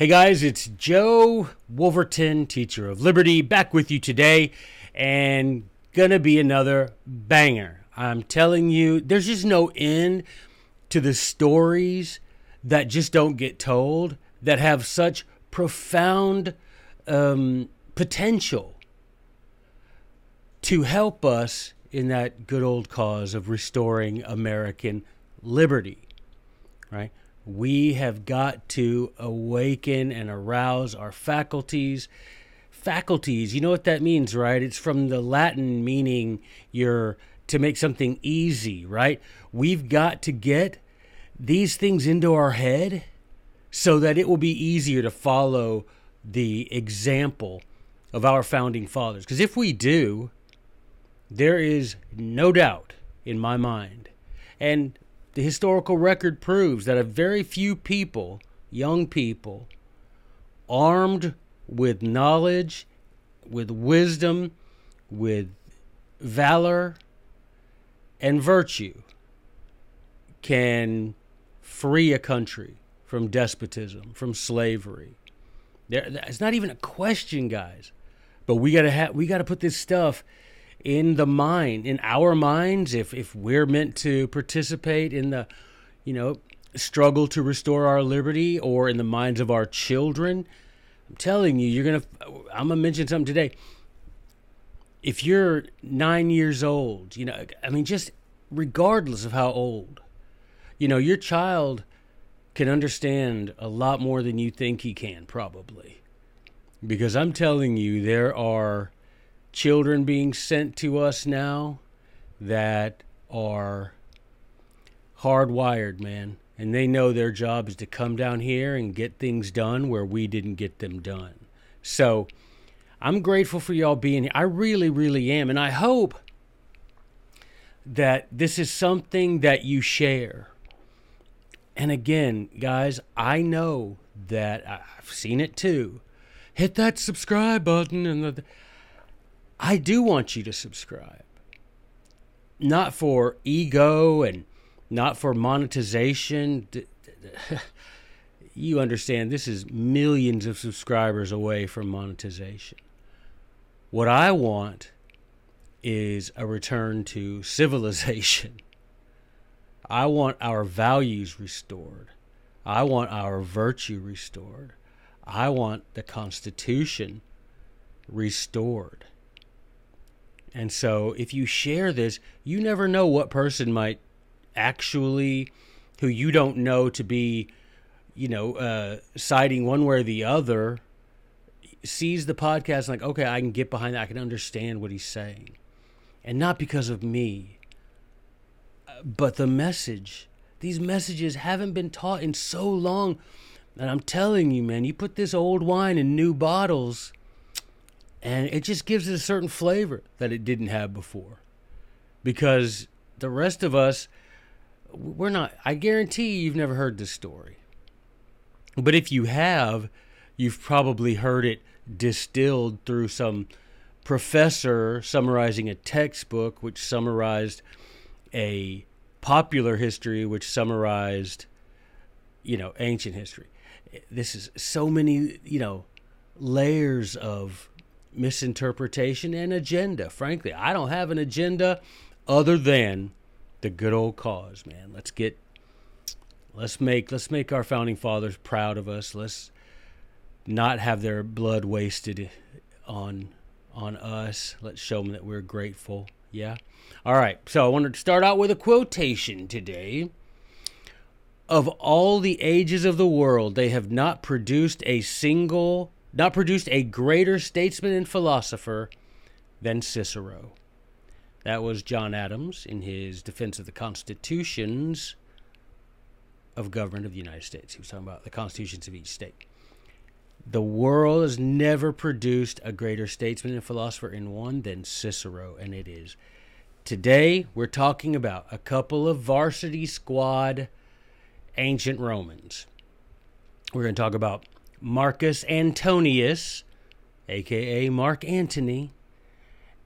Hey guys, it's Joe Wolverton, teacher of liberty, back with you today, and gonna be another banger. I'm telling you, there's just no end to the stories that just don't get told that have such profound um, potential to help us in that good old cause of restoring American liberty, right? We have got to awaken and arouse our faculties. Faculties, you know what that means, right? It's from the Latin meaning you're to make something easy, right? We've got to get these things into our head so that it will be easier to follow the example of our founding fathers. Because if we do, there is no doubt in my mind, and the historical record proves that a very few people, young people, armed with knowledge, with wisdom, with valor, and virtue, can free a country from despotism, from slavery. There, it's not even a question, guys. But we gotta have, we gotta put this stuff in the mind, in our minds, if if we're meant to participate in the, you know, struggle to restore our liberty, or in the minds of our children, I'm telling you, you're gonna. I'm gonna mention something today. If you're nine years old, you know, I mean, just regardless of how old, you know, your child can understand a lot more than you think he can, probably. Because I'm telling you, there are children being sent to us now that are hardwired, man. And they know their job is to come down here and get things done where we didn't get them done. So I'm grateful for y'all being here. I really, really am. And I hope that this is something that you share. And again, guys, I know that I've seen it too. Hit that subscribe button and the I do want you to subscribe. Not for ego and not for monetization. You understand, this is millions of subscribers away from monetization. What I want is a return to civilization. I want our values restored. I want our virtue restored. I want the Constitution restored. And so if you share this, you never know what person might actually, who you don't know to be, you know, uh, siding one way or the other, sees the podcast like, okay, I can get behind that. I can understand what he's saying. And not because of me, but the message. These messages haven't been taught in so long. And I'm telling you, man, you put this old wine in new bottles and it just gives it a certain flavor that it didn't have before. Because the rest of us we're not i guarantee you've never heard this story. But if you have you've probably heard it distilled through some professor summarizing a textbook which summarized a popular history which summarized you know ancient history. This is so many you know layers of misinterpretation and agenda. Frankly, I don't have an agenda other than the good old cause, man. Let's get let's make let's make our founding fathers proud of us. Let's not have their blood wasted on on us. Let's show them that we're grateful. Yeah. All right. So I wanted to start out with a quotation today. Of all the ages of the world, they have not produced a single not produced a greater statesman and philosopher than Cicero. That was John Adams in his defense of the constitutions of government of the United States. He was talking about the constitutions of each state. The world has never produced a greater statesman and philosopher in one than Cicero, and it is. Today, we're talking about a couple of varsity squad ancient Romans. We're going to talk about Marcus Antonius, aka Mark Antony,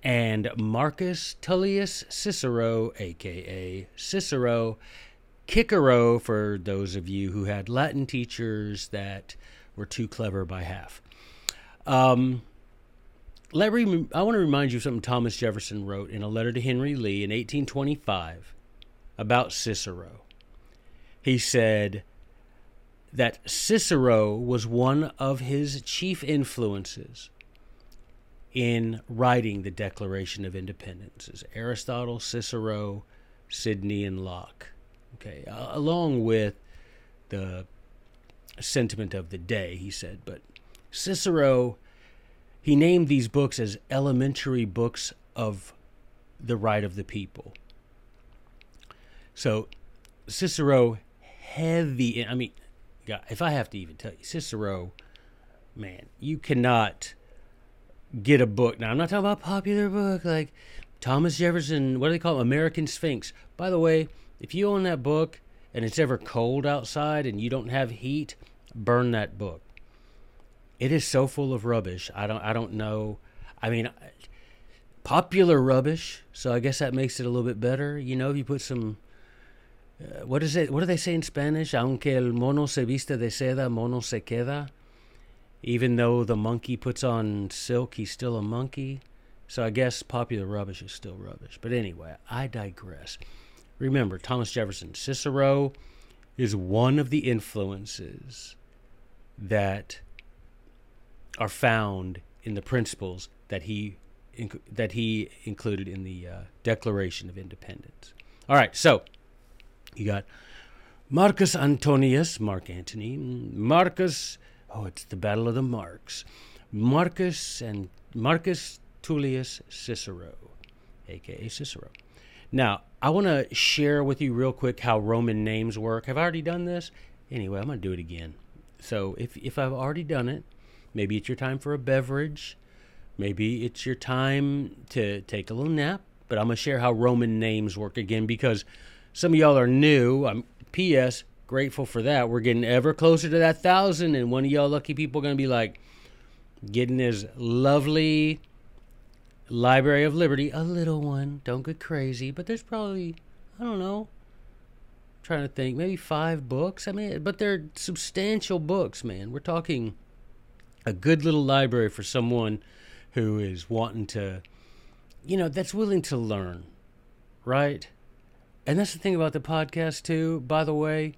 and Marcus Tullius Cicero, aka Cicero, Cicero for those of you who had Latin teachers that we're too clever by half. Um, let re- I want to remind you of something Thomas Jefferson wrote in a letter to Henry Lee in 1825 about Cicero. He said that Cicero was one of his chief influences in writing the Declaration of Independence. It's Aristotle, Cicero, Sidney, and Locke. Okay, uh, along with the sentiment of the day, he said. But Cicero, he named these books as elementary books of the right of the people. So Cicero, heavy, I mean, if I have to even tell you, Cicero, man, you cannot get a book. Now, I'm not talking about popular book like Thomas Jefferson, what do they call it? American Sphinx. By the way, if you own that book and it's ever cold outside and you don't have heat, burn that book. It is so full of rubbish. I don't I don't know. I mean popular rubbish, so I guess that makes it a little bit better. You know, if you put some uh, what is it? What do they say in Spanish? Aunque el mono se viste de seda, mono se queda. Even though the monkey puts on silk, he's still a monkey. So I guess popular rubbish is still rubbish. But anyway, I digress. Remember, Thomas Jefferson, Cicero is one of the influences that are found in the principles that he that he included in the uh, Declaration of Independence. All right, so you got Marcus Antonius, Mark Antony, Marcus. Oh, it's the Battle of the Marks. Marcus and Marcus Tullius Cicero, aka Cicero. Now, I want to share with you real quick how Roman names work. Have I already done this? Anyway, I'm going to do it again. So, if if I've already done it, maybe it's your time for a beverage. Maybe it's your time to take a little nap. But I'm going to share how Roman names work again because some of y'all are new. I'm P.S. Grateful for that. We're getting ever closer to that thousand, and one of y'all lucky people are going to be like getting his lovely Library of Liberty, a little one. Don't get crazy, but there's probably I don't know. I'm trying to think, maybe five books. I mean, but they're substantial books, man. We're talking a good little library for someone who is wanting to, you know, that's willing to learn, right? And that's the thing about the podcast, too, by the way.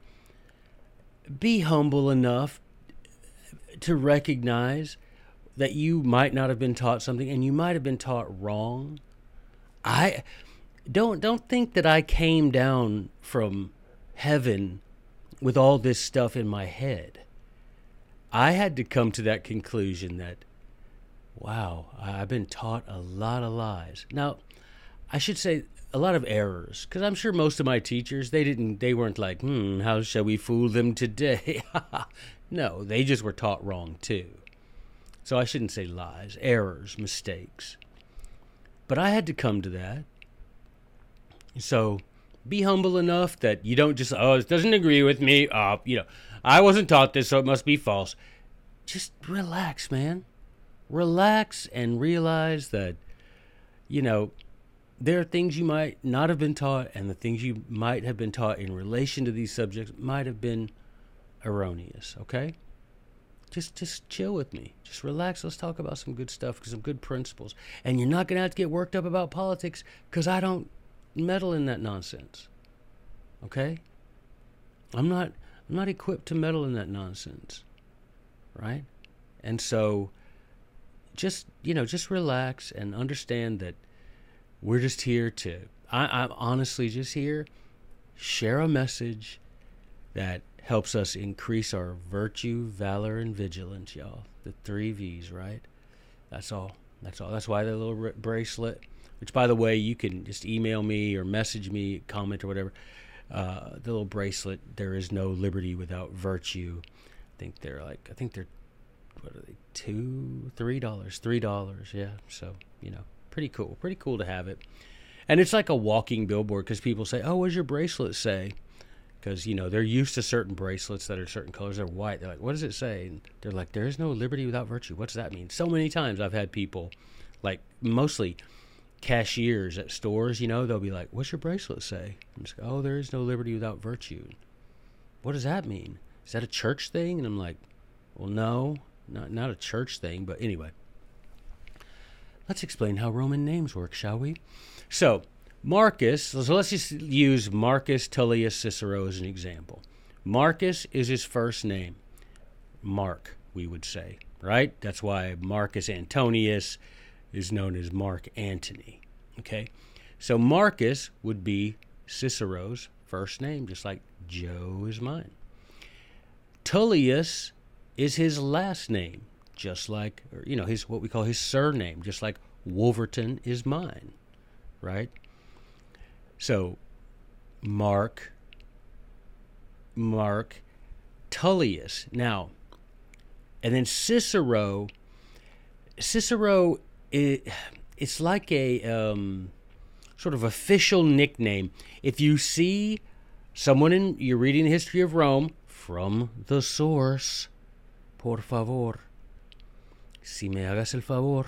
Be humble enough to recognize that you might not have been taught something and you might have been taught wrong. I don't don't think that I came down from heaven with all this stuff in my head. I had to come to that conclusion that wow, I've been taught a lot of lies. Now, I should say a lot of errors because I'm sure most of my teachers they didn't they weren't like hmm how shall we fool them today? No they just were taught wrong too. So I shouldn't say lies errors mistakes. But I had to come to that. So be humble enough that you don't just oh it doesn't agree with me uh you know I wasn't taught this so it must be false. Just relax man. Relax and realize that you know there are things you might not have been taught, and the things you might have been taught in relation to these subjects might have been erroneous. Okay, just just chill with me. Just relax. Let's talk about some good stuff, some good principles. And you're not gonna have to get worked up about politics because I don't meddle in that nonsense. Okay, I'm not I'm not equipped to meddle in that nonsense, right? And so, just you know, just relax and understand that we're just here to, I, I'm honestly just here, share a message that helps us increase our virtue, valor, and vigilance, y'all. The three V's, right? That's all. That's all. That's why the little bracelet, which, by the way, you can just email me or message me, comment or whatever. Uh, the little bracelet, there is no liberty without virtue. I think they're like, I think they're, what are they, two, three dollars, three dollars, yeah. So, you know, Pretty cool. Pretty cool to have it. And it's like a walking billboard because people say, "Oh, what does your bracelet say?" Because you know they're used to certain bracelets that are certain colors. They're white. They're like, "What does it say?" And they're like, "There is no liberty without virtue." What's that mean? So many times I've had people, like mostly cashiers at stores. You know, they'll be like, "What's your bracelet say?" I'm just, "Oh, there is no liberty without virtue." What does that mean? Is that a church thing? And I'm like, Well, no, not not a church thing, but anyway. Let's explain how Roman names work, shall we? So, Marcus, so let's just use Marcus Tullius Cicero as an example. Marcus is his first name. Mark, we would say, right? That's why Marcus Antonius is known as Mark Antony. Okay? So Marcus would be Cicero's first name, just like Joe is mine. Tullius is his last name, just like, or, you know, his what we call his surname, just like Wolverton is mine, right? So, Mark, Mark, Tullius. Now, and then Cicero. Cicero, it, it's like a um, sort of official nickname. If you see someone in, you're reading the history of Rome from the source, por favor, si me hagas el favor.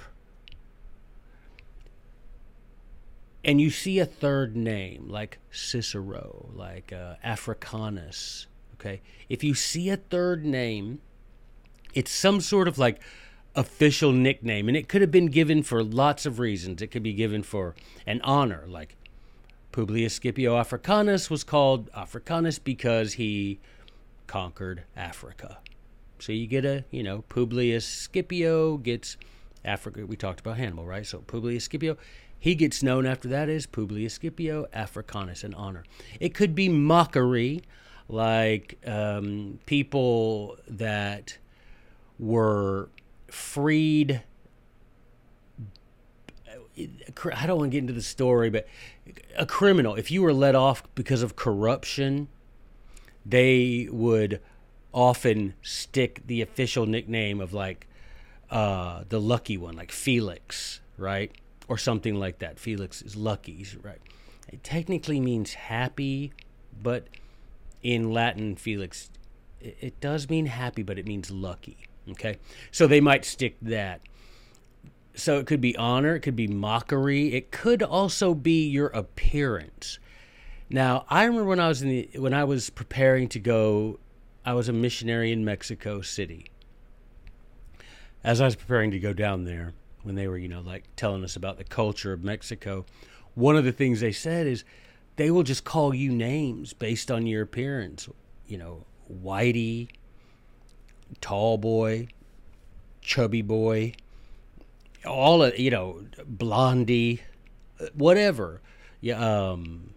And you see a third name like Cicero, like uh, Africanus. Okay, if you see a third name, it's some sort of like official nickname, and it could have been given for lots of reasons. It could be given for an honor, like Publius Scipio Africanus was called Africanus because he conquered Africa. So you get a, you know, Publius Scipio gets Africa. We talked about Hannibal, right? So Publius Scipio, he gets known after that as Publius Scipio Africanus, an honor. It could be mockery, like um, people that were freed. I don't want to get into the story, but a criminal, if you were let off because of corruption, they would often stick the official nickname of like uh, the lucky one, like Felix, right? Or something like that. Felix is lucky, right? It technically means happy, but in Latin, Felix, it, it does mean happy, but it means lucky. Okay, so they might stick that. So it could be honor, it could be mockery, it could also be your appearance. Now, I remember when I was in the when I was preparing to go, I was a missionary in Mexico City. As I was preparing to go down there, when they were, you know, like telling us about the culture of Mexico, one of the things they said is they will just call you names based on your appearance. You know, Whitey, tall boy, chubby boy, all of you know, blondie, whatever. Yeah, um,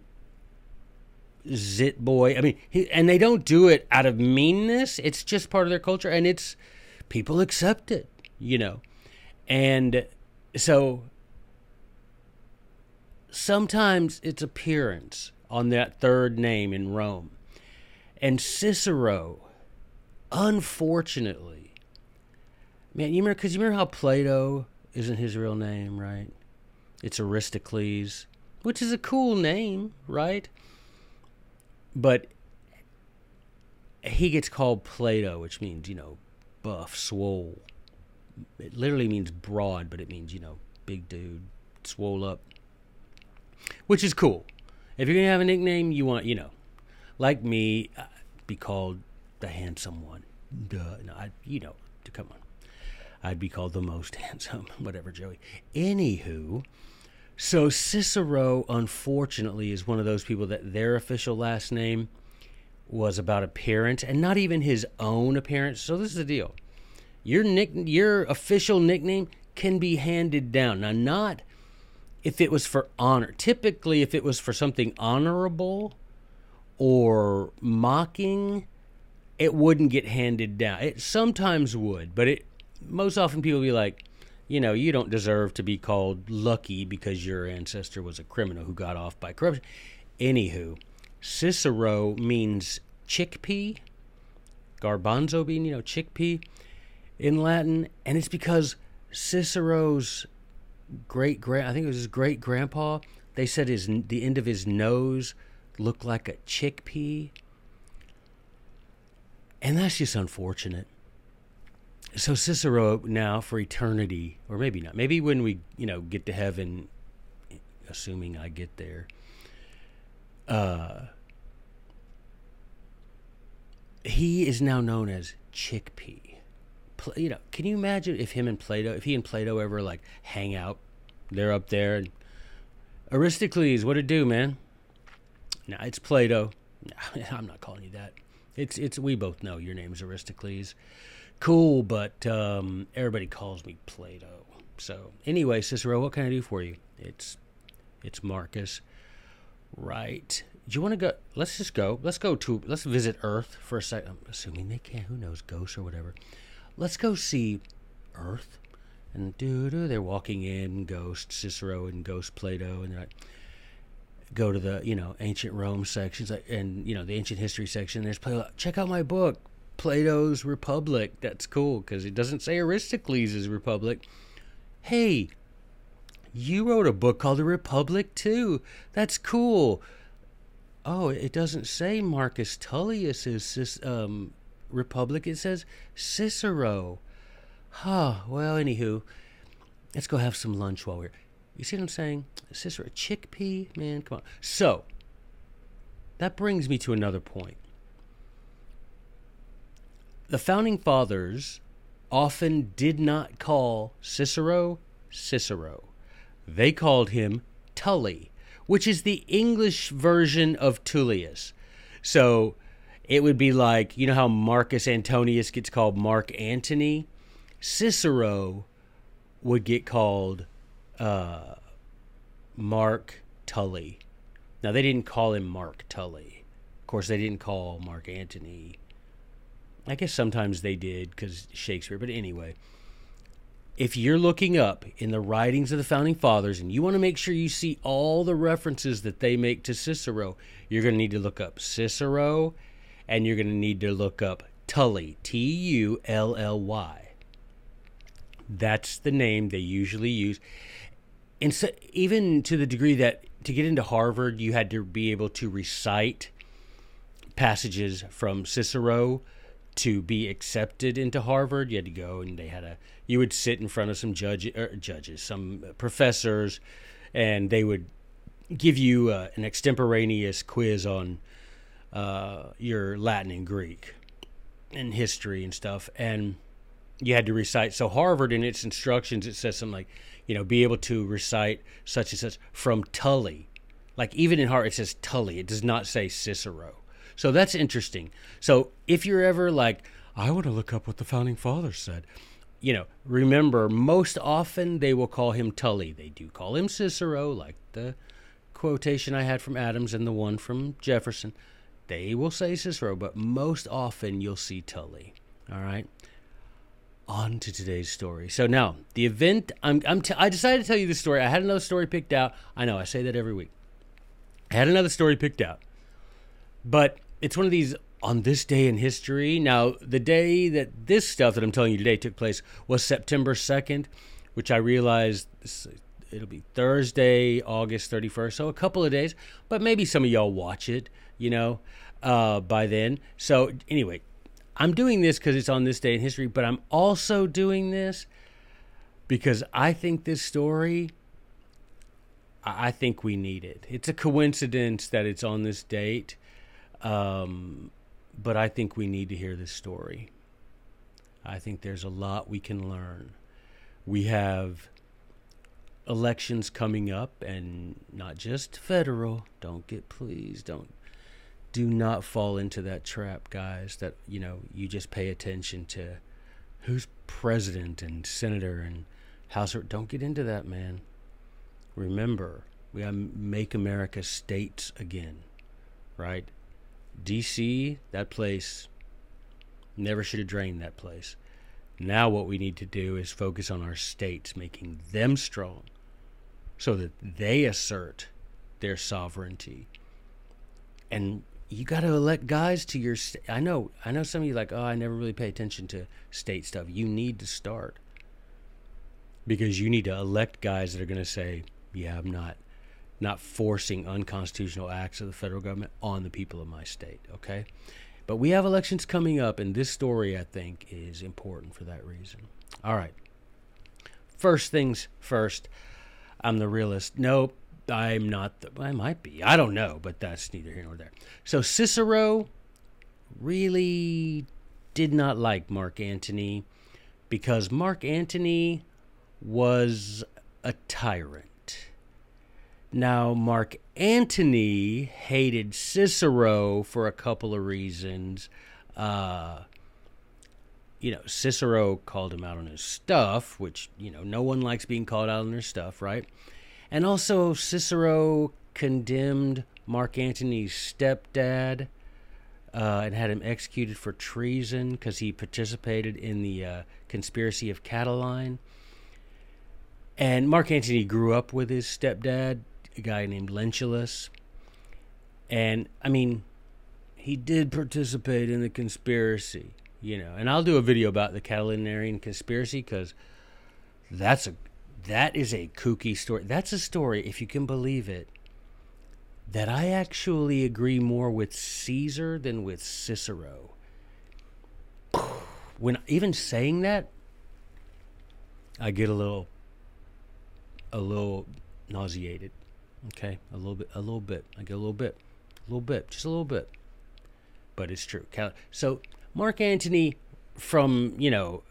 zit boy. I mean, he, and they don't do it out of meanness. It's just part of their culture, and it's people accept it, you know, and so sometimes it's appearance on that third name in Rome, and Cicero Unfortunately, man, you remember because you remember how Plato isn't his real name, right? It's Aristocles, which is a cool name, right? But he gets called Plato, which means you know buff, swole. It literally means broad, but it means you know big dude, swole up, which is cool. If you're gonna have a nickname, you want you know, like me, uh, be called the handsome one. Duh. No, I, you know, to come on. I'd be called the most handsome, whatever, Joey. Anywho, so Cicero, unfortunately, is one of those people that their official last name was about appearance and not even his own appearance. So this is the deal. Your nick, your official nickname can be handed down. Now, not if it was for honor. Typically, if it was for something honorable or mocking, it wouldn't get handed down. It sometimes would, but it most often people be like, you know, you don't deserve to be called lucky because your ancestor was a criminal who got off by corruption. Anywho, Cicero means chickpea, garbanzo bean, you know, chickpea in Latin, and it's because Cicero's great grand, I think it was his great grandpa. They said his the end of his nose looked like a chickpea, and that's just unfortunate. So Cicero now for eternity, or maybe not, maybe when we, you know, get to heaven, assuming I get there, uh, he is now known as Chickpea. you know, can you imagine if him and Plato, if he and Plato ever like hang out? They're up there and Aristocles, what it do, man? No, it's Plato. No, I'm not calling you that. It's it's we both know your name is Aristocles. Cool, but um, everybody calls me Plato. So anyway, Cicero, what can I do for you? It's it's Marcus. Right. Do you want to go? Let's just go. Let's go to. Let's visit Earth for a second. I'm assuming they can't, Who knows? Ghosts or whatever. Let's go see Earth. And doo doo, they're walking in. Ghost Cicero and Ghost Plato, and they're like, go to the you know ancient Rome sections and you know the ancient history section. There's Plato. Check out my book, Plato's Republic. That's cool because it doesn't say Aristocles' Republic. Hey, you wrote a book called The Republic too. That's cool. Oh, it doesn't say Marcus Tullius' um, Republic. It says Cicero. Huh. Well, anywho, let's go have some lunch while we're. You see what I'm saying? Cicero, chickpea, man. Come on. So that brings me to another point. The founding fathers often did not call Cicero Cicero. They called him Tully, which is the English version of Tullius. So it would be like, you know how Marcus Antonius gets called Mark Antony? Cicero would get called uh, Mark Tully. Now, they didn't call him Mark Tully. Of course, they didn't call Mark Antony. I guess sometimes they did because Shakespeare, but anyway if you're looking up in the writings of the founding fathers and you want to make sure you see all the references that they make to Cicero, you're going to need to look up Cicero and you're going to need to look up Tully, T U L L Y. That's the name they usually use. And so, even to the degree that to get into Harvard, you had to be able to recite passages from Cicero to be accepted into Harvard. You had to go and they had a you would sit in front of some judge, er, judges, some professors, and they would give you uh, an extemporaneous quiz on uh, your Latin and Greek and history and stuff. And you had to recite. So, Harvard, in its instructions, it says something like, you know, be able to recite such and such from Tully. Like, even in Harvard, it says Tully, it does not say Cicero. So, that's interesting. So, if you're ever like, I want to look up what the founding fathers said you know, remember, most often they will call him Tully. They do call him Cicero, like the quotation I had from Adams and the one from Jefferson. They will say Cicero, but most often you'll see Tully. All right. On to today's story. So now the event. I'm. I'm. T- I decided to tell you the story. I had another story picked out. I know. I say that every week. I had another story picked out, but it's one of these on this day in history. Now, the day that this stuff that I'm telling you today took place was September 2nd, which I realized it'll be Thursday, August 31st. So a couple of days, but maybe some of y'all watch it, you know, uh, by then. So, anyway, I'm doing this because it's on this day in history, but I'm also doing this because I think this story. I think we need it. It's a coincidence that it's on this date. Um, but I think we need to hear this story. I think there's a lot we can learn. We have elections coming up and not just federal. Don't get please don't do not fall into that trap, guys, that you know, you just pay attention to who's president and senator and house don't get into that, man. Remember, we gotta make America states again, right? DC, that place never should have drained that place. Now, what we need to do is focus on our states, making them strong so that they assert their sovereignty. And you got to elect guys to your st- I know I know some of you like, "Oh, I never really pay attention to state stuff." You need to start. Because you need to elect guys that are going to say, "Yeah, I'm not not forcing unconstitutional acts of the federal government on the people of my state. Okay? But we have elections coming up, and this story, I think, is important for that reason. All right. First things first, I'm the realist. Nope, I'm not. The, I might be. I don't know, but that's neither here nor there. So Cicero really did not like Mark Antony because Mark Antony was a tyrant. Now, Mark Antony hated Cicero for a couple of reasons. Uh, you know, Cicero called him out on his stuff, which, you know, no one likes being called out on their stuff, right? And also, Cicero condemned Mark Antony's stepdad uh, and had him executed for treason because he participated in the uh, conspiracy of Catiline. And Mark Antony grew up with his stepdad, a guy named Lentulus. And, I mean, he did participate in the conspiracy you know. And I'll do a video about the Catilinarian conspiracy because that's a that is a kooky story. That's a story, if you can believe it, that I actually agree more with Caesar than with Cicero. When even saying that, I get a little, a little nauseated. Okay, a little bit, a little bit. I get a little bit, a little bit, just a little bit. But it's true. So Mark Antony, from you know,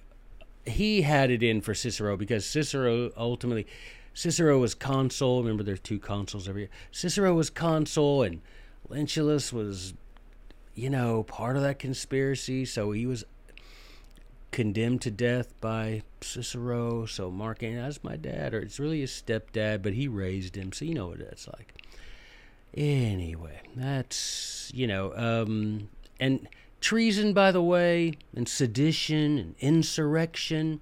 he had it in for Cicero because Cicero ultimately, Cicero was consul. Remember, there's two consuls every year. Cicero was consul, and Lentulus was, you know, part of that conspiracy. So he was condemned to death by Cicero. So Mark Antony, that's my dad, or it's really his stepdad, but he raised him. So you know what that's like. Anyway, that's you know, um, and Treason, by the way, and sedition and insurrection,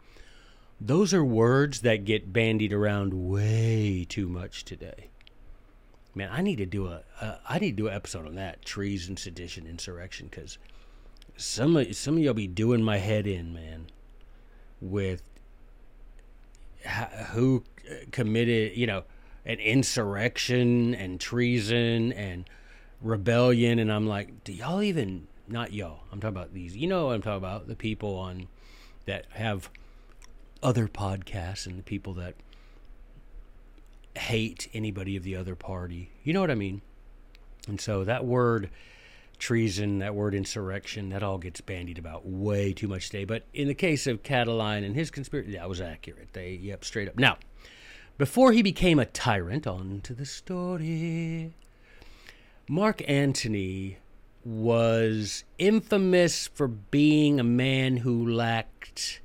those are words that get bandied around way too much today. Man, I need to do a uh, I need to do an episode on that treason, sedition, insurrection, because some of some of y'all be doing my head in, man, with who committed, you know, an insurrection and treason and rebellion, and I'm like, do y'all even not y'all. I'm talking about these. You know what I'm talking about? The people on that have other podcasts and the people that hate anybody of the other party. You know what I mean? And so that word treason, that word insurrection, that all gets bandied about way too much today. But in the case of Catiline and his conspiracy, that was accurate. They, yep, straight up. Now, before he became a tyrant, on to the story. Mark Antony was infamous for being a man who lacked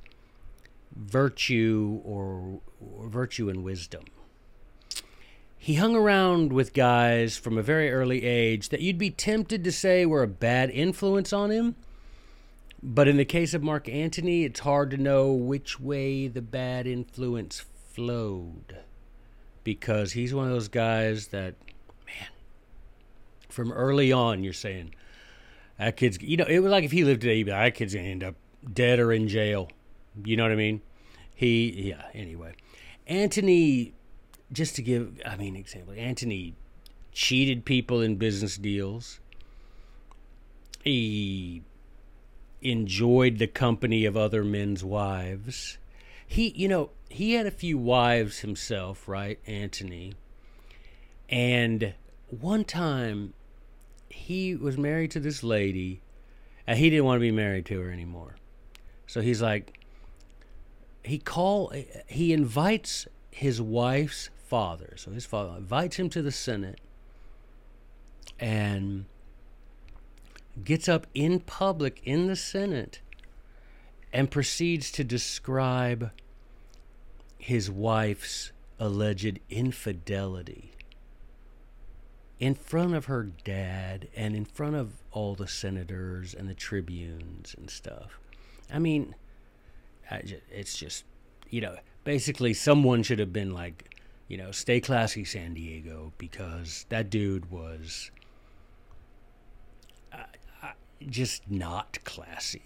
virtue or, or, virtue and wisdom. He hung around with guys from a very early age that you'd be tempted to say were a bad influence on him. But in the case of Mark Antony, it's hard to know which way the bad influence flowed. Because he's one of those guys that, man, from early on, you're saying, that kid's, you know, it was like if he lived today, he'd be like, that kid's gonna end up dead or in jail. You know what I mean? He, yeah. Anyway, Antony, just to give, I mean, example, Antony cheated people in business deals. He enjoyed the company of other men's wives. He, you know, he had a few wives himself, right, Antony? And one time he was married to this lady and he didn't want to be married to her anymore. So he's like he call he invites his wife's father. So his father invites him to the Senate and gets up in public in the Senate and proceeds to describe his wife's alleged infidelity in front of her dad and in front of all the senators and the tribunes and stuff. I mean, it's just, you know, basically someone should have been like, you know, stay classy, San Diego, because that dude was uh, uh, just not classy.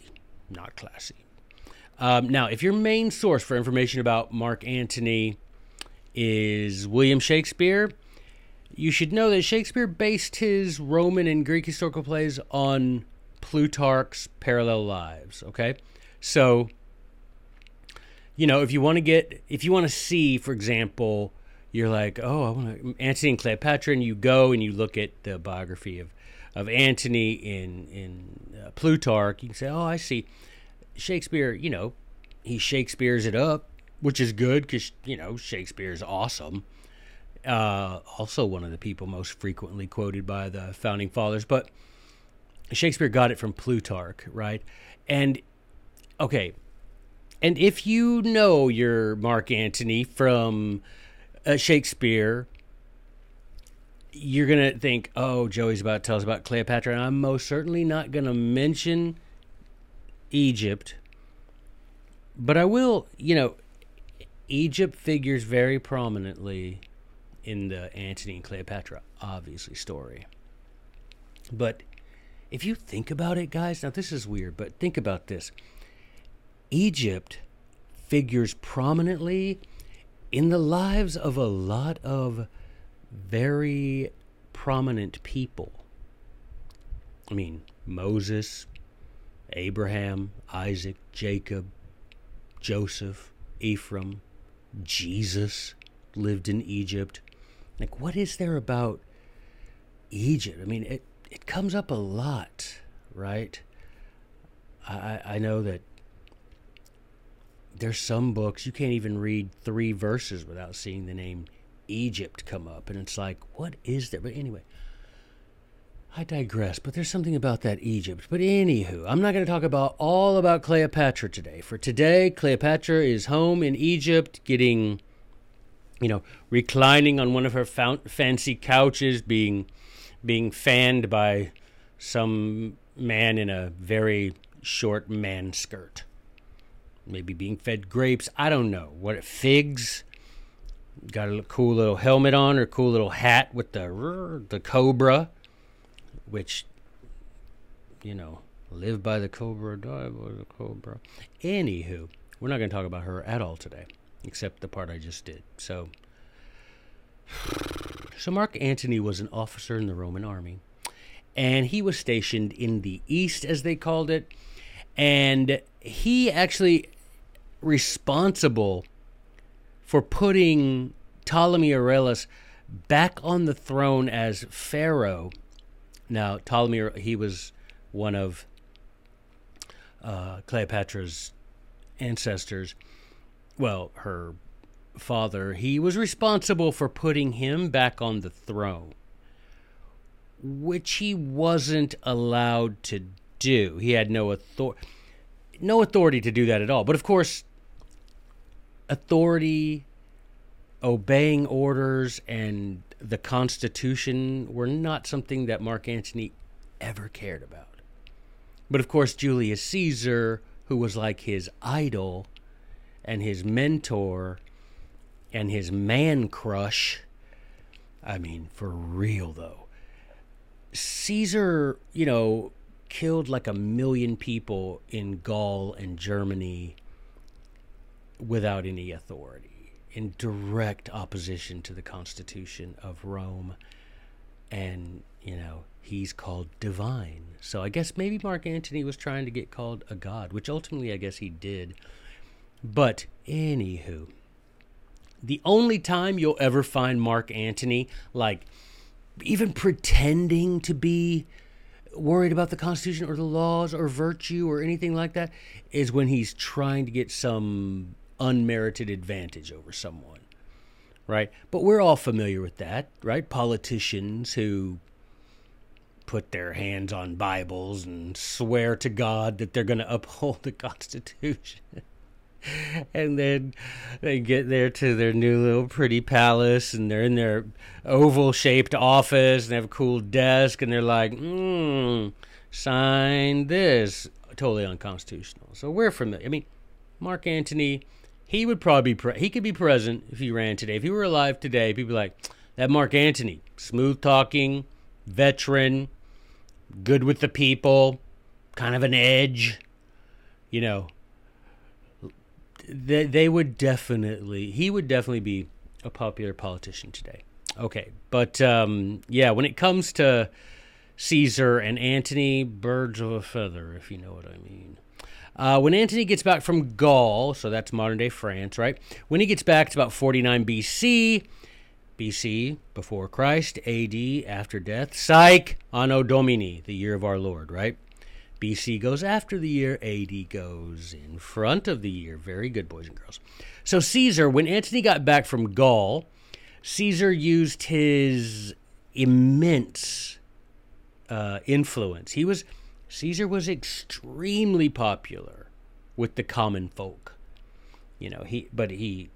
Not classy. Um, now, if your main source for information about Mark Antony is William Shakespeare, you should know that Shakespeare based his Roman and Greek historical plays on Plutarch's parallel lives. Okay, so you know if you want to get if you want to see, for example, you're like, oh, I want to Antony and Cleopatra, and you go and you look at the biography of of Antony in in uh, Plutarch. You can say, oh, I see. Shakespeare, you know, he Shakespeare's it up, which is good because you know Shakespeare's awesome. Uh, also, one of the people most frequently quoted by the founding fathers, but Shakespeare got it from Plutarch, right? And okay, and if you know your Mark Antony from uh, Shakespeare, you're gonna think, "Oh, Joey's about to tell us about Cleopatra," and I'm most certainly not gonna mention Egypt, but I will. You know, Egypt figures very prominently in the Antony and Cleopatra, obviously, story. But if you think about it, guys, now this is weird, but think about this. Egypt figures prominently in the lives of a lot of very prominent people. I mean, Moses, Abraham, Isaac, Jacob, Joseph, Ephraim, Jesus lived in Egypt. Like, what is there about Egypt? I mean, it, it comes up a lot, right? I, I know that there's some books you can't even read three verses without seeing the name Egypt come up. And it's like, what is there? But anyway, I digress, but there's something about that Egypt. But anywho, I'm not going to talk about all about Cleopatra today. For today, Cleopatra is home in Egypt getting, you know, reclining on one of her fancy couches, being being fanned by some man in a very short man skirt. Maybe being fed grapes. I don't know. What figs? Got a cool little helmet on or cool little hat with the the cobra, which you know, live by the cobra, die by the cobra. Anywho, we're not going to talk about her at all today, except the part I just did. So so Mark Antony was an officer in the Roman army, and he was stationed in the east, as they called it, and he actually responsible for putting Ptolemy Aureus back on the throne as pharaoh. Now Ptolemy, he was one of uh, Cleopatra's ancestors. Well, her father, he was responsible for putting him back on the throne, which he wasn't allowed to do. He had no authority no authority to do that at all. But of course, authority, obeying orders, and the Constitution were not something that Mark Antony ever cared about. But of course, Julius Caesar, who was like his idol and his mentor, and his man crush. I mean, for real though. Caesar, you know, killed like a million people in Gaul and Germany without any authority, in direct opposition to the Constitution of Rome. And, you know, he's called divine. So I guess maybe Mark Antony was trying to get called a god, which ultimately I guess he did. But, anywho, the only time you'll ever find Mark Antony like even pretending to be worried about the Constitution or the laws or virtue or anything like that is when he's trying to get some unmerited advantage over someone. Right? But we're all familiar with that, right? Politicians who put their hands on Bibles and swear to God that they're going to uphold the Constitution. and then they get there to their new little pretty palace and they're in their oval shaped office and they have a cool desk and they're like mm, sign this totally unconstitutional so we're familiar i mean mark antony he would probably be pre- he could be present if he ran today if he were alive today people like that mark antony smooth talking veteran good with the people kind of an edge you know they, they would definitely he would definitely be a popular politician today. Okay, but um, yeah, when it comes to Caesar and Antony, birds of a feather, if you know what I mean. Uh, when Antony gets back from Gaul, so that's modern day France, right? When he gets back, it's about 49 BC. BC, before Christ, AD, after death. Psych, Anno Domini, the year of our Lord, right? BC goes after the year, AD goes in front of the year. Very good, boys and girls. So, Caesar, when Antony got back from Gaul, Caesar used his immense uh, influence. He was Caesar was extremely popular with the common folk. You know, he but he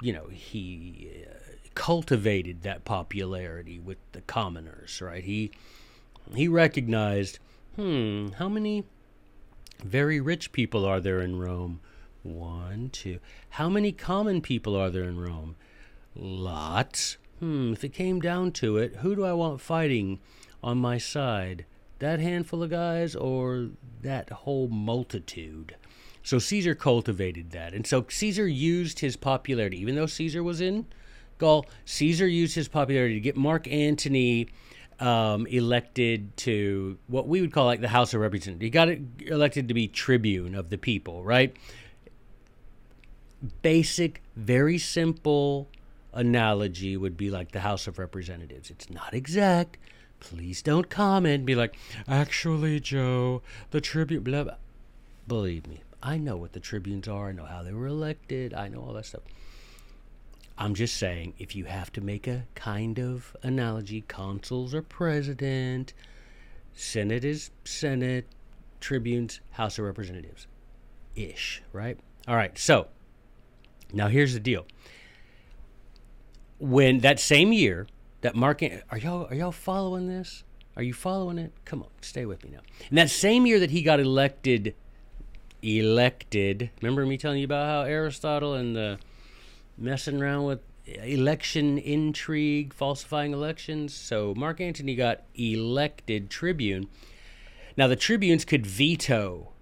you know, he uh, cultivated that popularity with the commoners, right? He he recognized, hmm, how many very rich people are there in Rome? One, two. How many common people are there in Rome? Lots. Hmm, if it came down to it, who do I want fighting on my side? That handful of guys or that whole multitude? So Caesar cultivated that. And so Caesar used his popularity, even though Caesar was in Gaul, Caesar used his popularity to get Mark Antony um, elected to what we would call like the House of Representatives. He got elected to be tribune of the people, right? Basic, very simple analogy would be like the House of Representatives. It's not exact. Please don't comment. Be like, actually, Joe, the tribune, blah, blah. Believe me, I know what the tribunes are. I know how they were elected. I know all that stuff. I'm just saying, if you have to make a kind of analogy, consuls are president, Senate is Senate, tribunes, House of Representatives ish, right? All right, so now here's the deal. When that same year that Mark, are y'all are y'all following this? Are you following it? Come on, stay with me now. In that same year that he got elected elected. Remember me telling you about how Aristotle and the messing around with election intrigue, falsifying elections? So Mark Antony got elected tribune. Now the tribunes could veto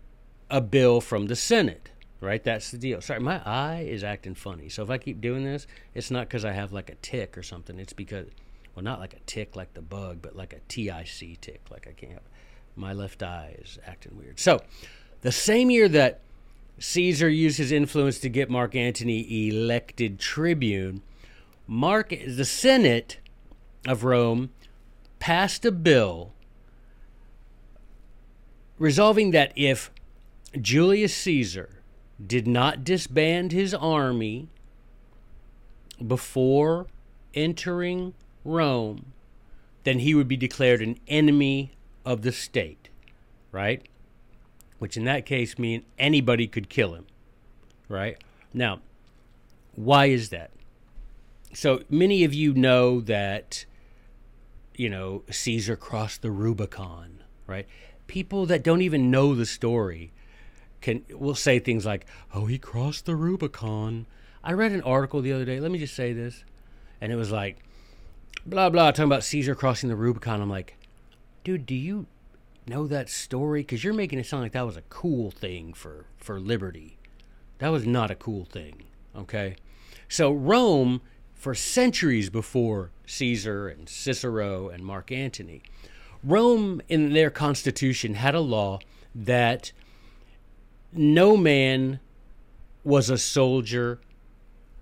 a bill from the Senate, right? That's the deal. Sorry, my eye is acting funny. So if I keep doing this, it's not because I have like a tick or something. It's because, well, not like a tick like the bug, but like a TIC tick, like I can't. My left eye is acting weird. So the same year that Caesar used his influence to get Mark Antony elected tribune, Mark the Senate of Rome passed a bill resolving that if Julius Caesar did not disband his army before entering Rome, then he would be declared an enemy of the state, right? which in that case mean anybody could kill him, right? Now, why is that? So many of you know that, you know, Caesar crossed the Rubicon, right? People that don't even know the story can will say things like, "Oh, he crossed the Rubicon." I read an article the other day. Let me just say this, and it was like, blah blah, talking about Caesar crossing the Rubicon. I'm like, dude, do you know that story? Because you're making it sound like that was a cool thing for, for liberty. That was not a cool thing, okay? So, Rome, for centuries before Caesar and Cicero and Mark Antony, Rome in their constitution had a law that no man was a soldier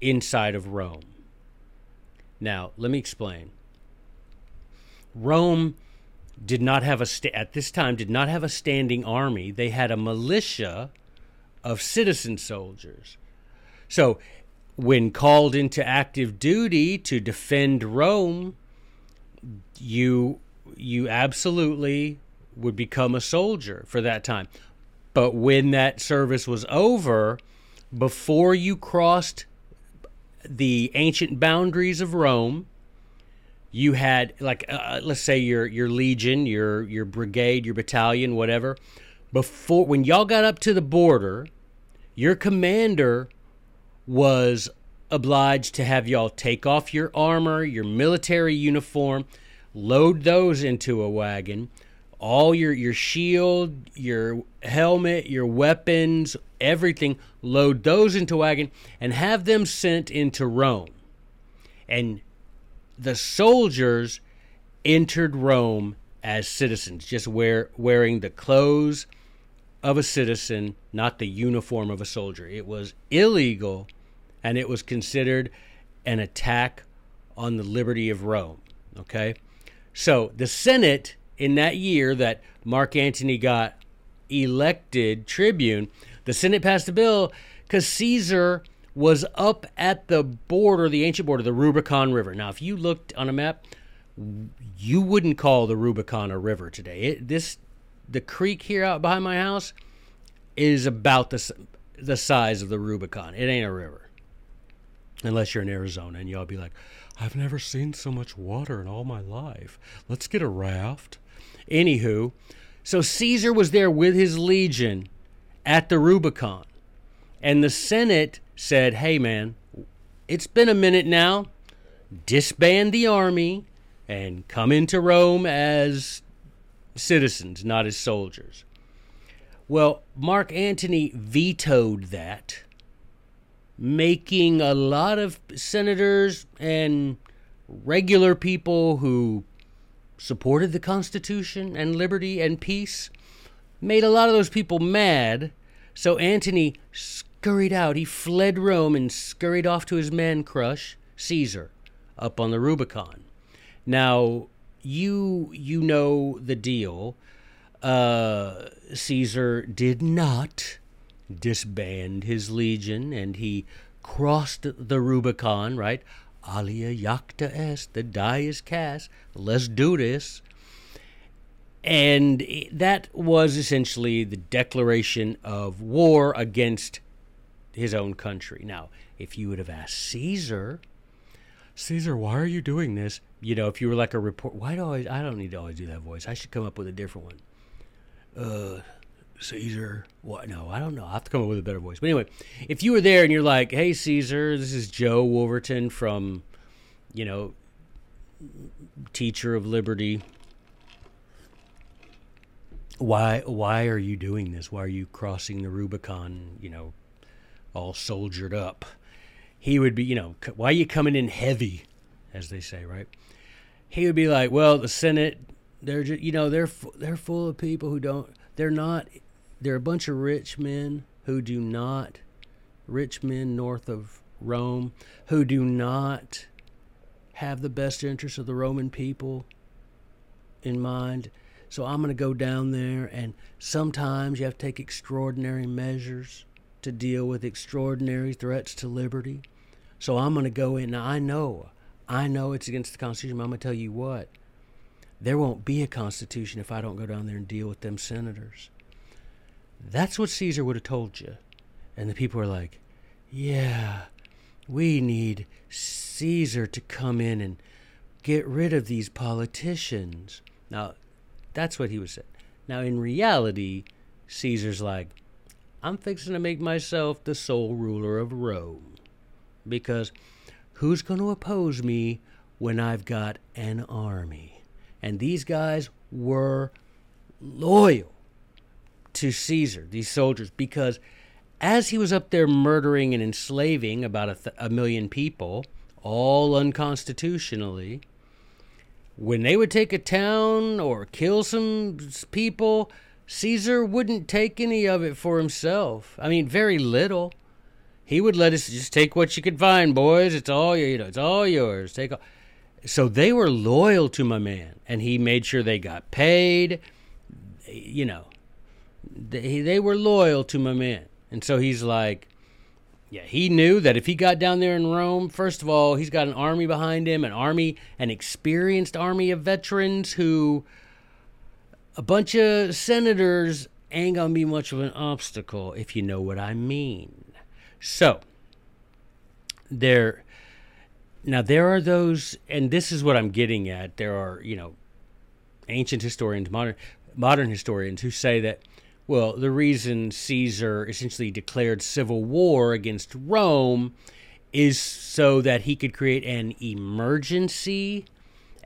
inside of Rome. Now, let me explain. Rome did not have a sta- at this time did not have a standing army. They had a militia of citizen soldiers. So, when called into active duty to defend Rome, you you absolutely would become a soldier for that time. But when that service was over, before you crossed the ancient boundaries of Rome, you had like uh, uh, let's say your your legion, your your brigade, your battalion, whatever. Before when y'all got up to the border, your commander was obliged to have y'all take off your armor, your military uniform, load those into a wagon, all your your shield, your helmet, your weapons, everything, load those into wagon and have them sent into Rome. And the soldiers entered Rome as citizens, just wear, wearing the clothes of a citizen, not the uniform of a soldier. It was illegal and it was considered an attack on the liberty of Rome. Okay? So the Senate in that year that Mark Antony got elected tribune. The Senate passed a bill because Caesar was up at the border, the ancient border, the Rubicon River. Now, if you looked on a map, you wouldn't call the Rubicon a river today. It, this, the creek here out behind my house, is about the the size of the Rubicon. It ain't a river, unless you're in Arizona, and y'all be like, "I've never seen so much water in all my life. Let's get a raft." Anywho, so Caesar was there with his legion at the Rubicon, and the Senate said, "Hey, man, it's been a minute now. Disband the army." and come into Rome as citizens, not as soldiers. Well, Mark Antony vetoed that, making a lot of senators and regular people who supported the Constitution and liberty and peace, made a lot of those people mad. So Antony scurried out. He fled Rome and scurried off to his man crush, Caesar, up on the Rubicon. Now, you you know the deal. Uh, Caesar did not disband his legion, and he crossed the Rubicon. Right, alea jacta est. The die is cast. Let's do this. And that was essentially the declaration of war against his own country. Now, if you would have asked Caesar, Caesar, why are you doing this? You know, if you were like a report, why do I I don't need to always do that voice. I should come up with a different one. Uh, Caesar, what? No, I don't know. I have to come up with a better voice. But anyway, if you were there and you're like, hey, Caesar, this is Joe Wolverton from, you know, Teacher of Liberty. Why, why are you doing this? Why are you crossing the Rubicon, you know, all soldiered up? he would be, you know, why are you coming in heavy, as they say, right? He would be like, well, the Senate, they're just, you know, they're they're full of people who don't, they're not, they're a bunch of rich men who do not, rich men north of Rome, who do not have the best interests of the Roman people in mind. So I'm going to go down there, and sometimes you have to take extraordinary measures to deal with extraordinary threats to liberty. So I'm going to go in. Now, I know, I know it's against the Constitution, but I'm going to tell you what. There won't be a Constitution if I don't go down there and deal with them senators. That's what Caesar would have told you. And the people are like, yeah, we need Caesar to come in and get rid of these politicians. Now, that's what he was saying. Now, in reality, Caesar's like, I'm fixing to make myself the sole ruler of Rome because who's going to oppose me when I've got an army? And these guys were loyal to Caesar, these soldiers, because as he was up there murdering and enslaving about a, th- a million people, all unconstitutionally, when they would take a town or kill some people, Caesar wouldn't take any of it for himself. I mean, very little. He would let us just take what you could find, boys. It's all you know. It's all yours. Take all. So they were loyal to my man, and he made sure they got paid. You know, they they were loyal to my man, and so he's like, yeah, he knew that if he got down there in Rome, first of all, he's got an army behind him, an army, an experienced army of veterans who, a bunch of senators ain't gonna be much of an obstacle if you know what I mean. So there now there are those and this is what I'm getting at. There are, you know, ancient historians, modern modern historians who say that well, the reason Caesar essentially declared civil war against Rome is so that he could create an emergency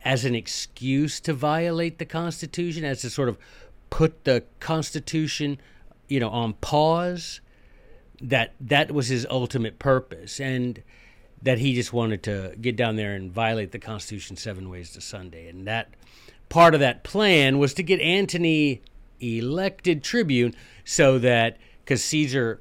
as an excuse to violate the Constitution, as to sort of put the Constitution, you know, on pause that that was his ultimate purpose and that he just wanted to get down there and violate the constitution seven ways to sunday. And that part of that plan was to get antony elected tribune so that because caesar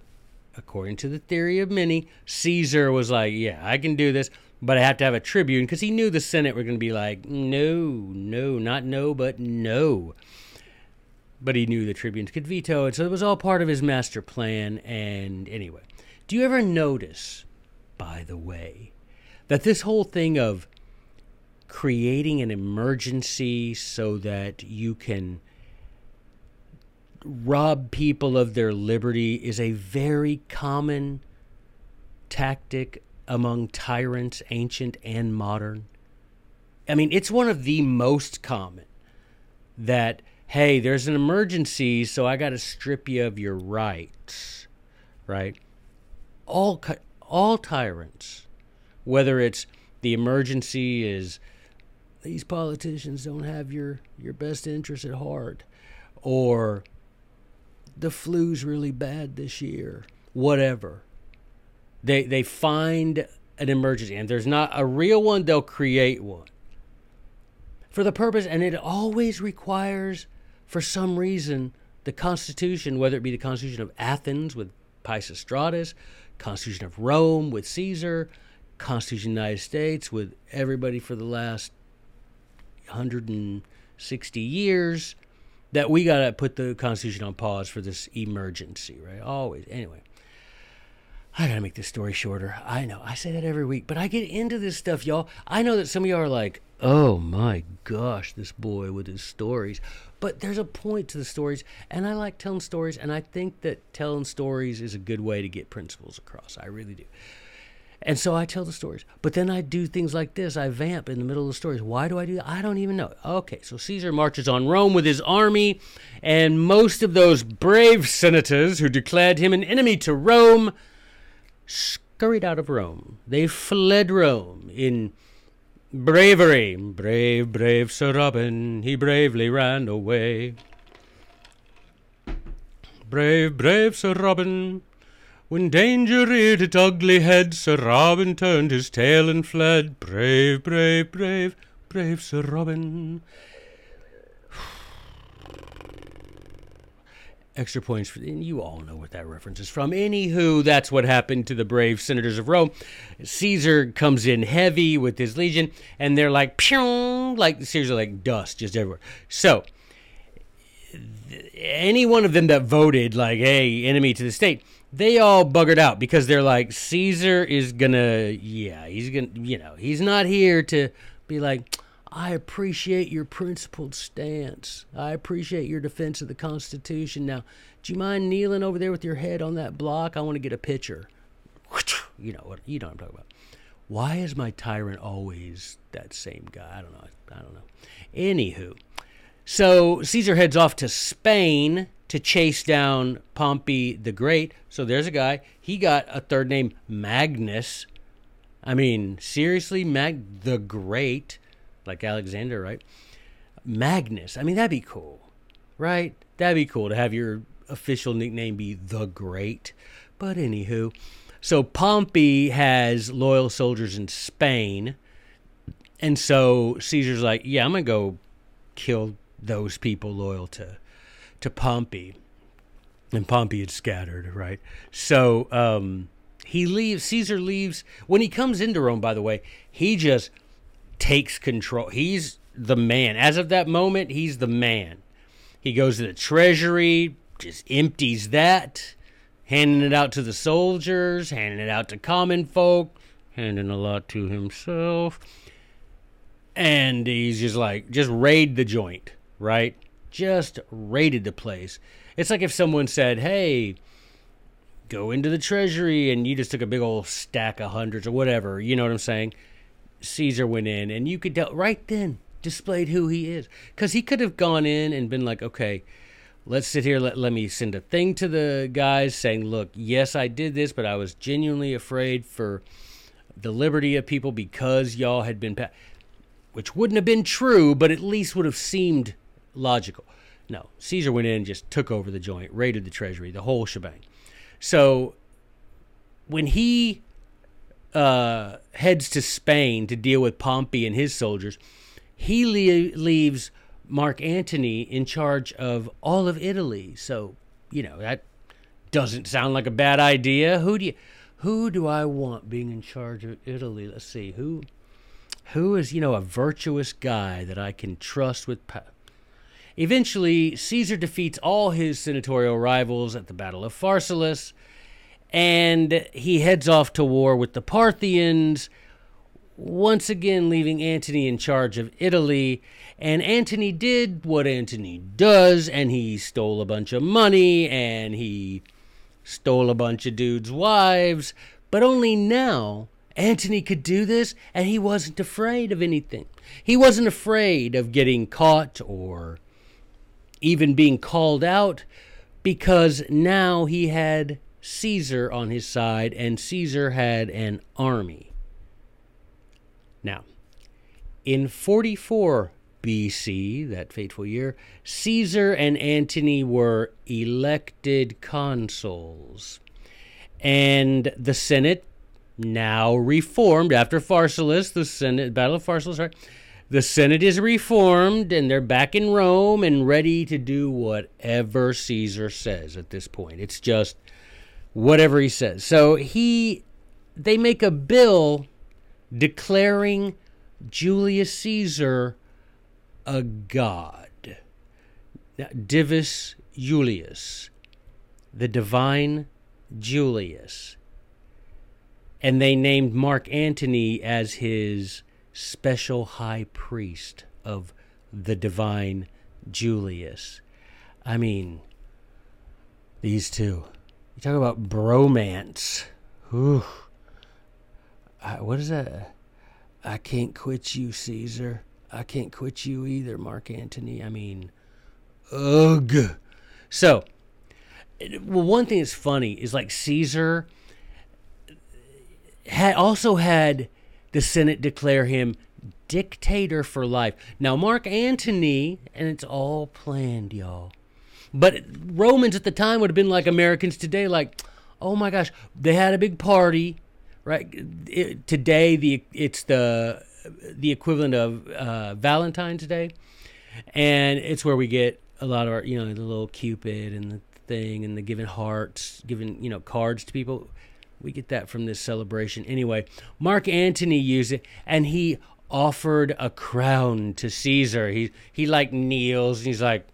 according to the theory of many caesar was like yeah i can do this but i have to have a tribune because he knew the senate were going to be like no no not no but no but he knew the tribunes could veto it, so it was all part of his master plan. And anyway, do you ever notice, by the way, that this whole thing of creating an emergency so that you can rob people of their liberty is a very common tactic among tyrants, ancient and modern. I mean, it's one of the most common that, hey, there's an emergency, so I got to strip you of your rights, right? All, all tyrants, whether it's the emergency is these politicians don't have your, your best interest at heart, or the flu's really bad this year, whatever. They they find an emergency, and there's not a real one. They'll create one for the purpose, and it always requires, for some reason, the Constitution, whether it be the Constitution of Athens with Pisistratus, Constitution of Rome with Caesar, Constitution of the United States with everybody for the last 160 years that we got to put the Constitution on pause for this emergency, right? Always. Anyway, I got to make this story shorter. I know. I say that every week, but I get into this stuff, y'all. I know that some of y'all are like, oh my gosh, this boy with his stories. But there's a point to the stories, and I like telling stories, and I think that telling stories is a good way to get principles across. I really do. And so I tell the stories. But then I do things like this. I vamp in the middle of the stories. Why do I do that? I don't even know. Okay, so Caesar marches on Rome with his army, and most of those brave senators who declared him an enemy to Rome scurried out of Rome. They fled Rome in bravery. Brave, brave Sir Robin, he bravely ran away. Brave, brave Sir Robin, when danger reared its ugly head, Sir Robin turned his tail and fled. Brave, brave, brave, brave Sir Robin. Extra points for, and you all know what that reference is from. Anywho, that's what happened to the brave senators of Rome. Caesar comes in heavy with his legion, and they're like, pew, like seriously, like dust just everywhere. So, any one of them that voted like, hey, enemy to the state, they all buggered out because they're like Caesar is gonna yeah he's gonna you know he's not here to be like I appreciate your principled stance. I appreciate your defense of the Constitution. Now do you mind kneeling over there with your head on that block? I want to get a picture. You know what you know what I'm talking about. Why is my tyrant always that same guy? I don't know I don't know. Anywho so Caesar heads off to Spain to chase down Pompey the Great. So there's a guy. He got a third name, Magnus. I mean, seriously, Mag the Great, like Alexander, right? Magnus. I mean, that'd be cool, right? That'd be cool to have your official nickname be the Great. But anywho, so Pompey has loyal soldiers in Spain. And so Caesar's like, yeah, I'm going to go kill those people loyal to to Pompey, and Pompey had scattered, right? So um, he leaves. Caesar leaves when he comes into Rome. By the way, he just takes control. He's the man. As of that moment, he's the man. He goes to the treasury, just empties that, handing it out to the soldiers, handing it out to common folk, handing a lot to himself. And he's just like, just raid the joint, right? Just raided the place. It's like if someone said, "Hey, go into the treasury," and you just took a big old stack of hundreds or whatever. You know what I'm saying? Caesar went in, and you could tell right then displayed who he is because he could have gone in and been like, "Okay." Let's sit here. Let, let me send a thing to the guys saying, look, yes, I did this, but I was genuinely afraid for the liberty of people because y'all had been, pa-. which wouldn't have been true, but at least would have seemed logical. No, Caesar went in and just took over the joint, raided the treasury, the whole shebang. So when he uh, heads to Spain to deal with Pompey and his soldiers, he le- leaves Mark Antony in charge of all of Italy. So you know that doesn't sound like a bad idea. Who do you, who do I want being in charge of Italy? Let's see who who is you know a virtuous guy that I can trust with. Pa- Eventually, Caesar defeats all his senatorial rivals at the Battle of Pharsalus, and he heads off to war with the Parthians, once again leaving Antony in charge of Italy. And Antony did what Antony does, and he stole a bunch of money, and he stole a bunch of dudes' wives, but only now Antony could do this, and he wasn't afraid of anything. He wasn't afraid of getting caught or even being called out because now he had Caesar on his side and Caesar had an army. Now, in 44 BC, that fateful year, Caesar and Antony were elected consuls. And the Senate, now reformed after Pharsalus, the Senate, Battle of Pharsalus, right? The Senate is reformed and they're back in Rome and ready to do whatever Caesar says at this point. It's just whatever he says. So he they make a bill declaring Julius Caesar a god. Divus Julius, the divine Julius. And they named Mark Antony as his special high priest of the divine Julius. I mean, these two. You talk about bromance. Whew. I, what is that? I can't quit you, Caesar. I can't quit you either, Mark Antony. I mean, ugh. So, well, one thing that's funny is like Caesar had also had the Senate declare him dictator for life. Now, Mark Antony, and it's all planned, y'all. But Romans at the time would have been like Americans today, like, oh my gosh, they had a big party, right? It, today, the it's the the equivalent of uh, Valentine's Day, and it's where we get a lot of our, you know, the little Cupid and the thing, and the giving hearts, giving you know cards to people we get that from this celebration. Anyway, Mark Antony used it and he offered a crown to Caesar. He he like kneels and he's like,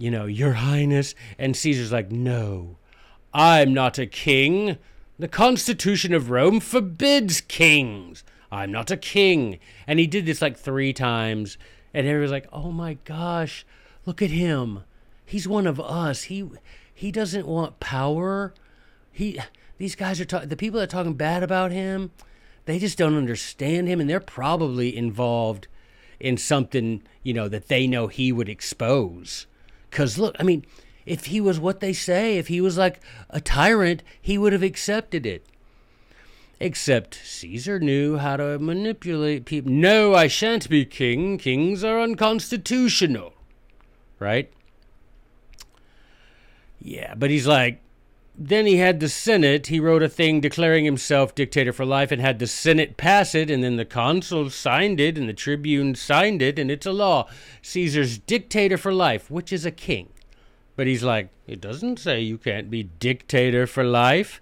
you know, Your Highness. And Caesar's like, No, I'm not a king. The Constitution of Rome forbids kings. I'm not a king. And he did this like three times. And everybody's like, Oh my gosh, look at him. He's one of us. He he doesn't want power. He these guys are talking, the people that are talking bad about him, they just don't understand him and they're probably involved in something, you know, that they know he would expose. Because look, I mean, if he was what they say, if he was like a tyrant, he would have accepted it. Except Caesar knew how to manipulate people. No, I shan't be king. Kings are unconstitutional. Right? Yeah, but he's like, then he had the Senate. He wrote a thing declaring himself dictator for life and had the Senate pass it, and then the consuls signed it, and the tribune signed it, and it's a law. Caesar's dictator for life, which is a king. But he's like, it doesn't say you can't be dictator for life.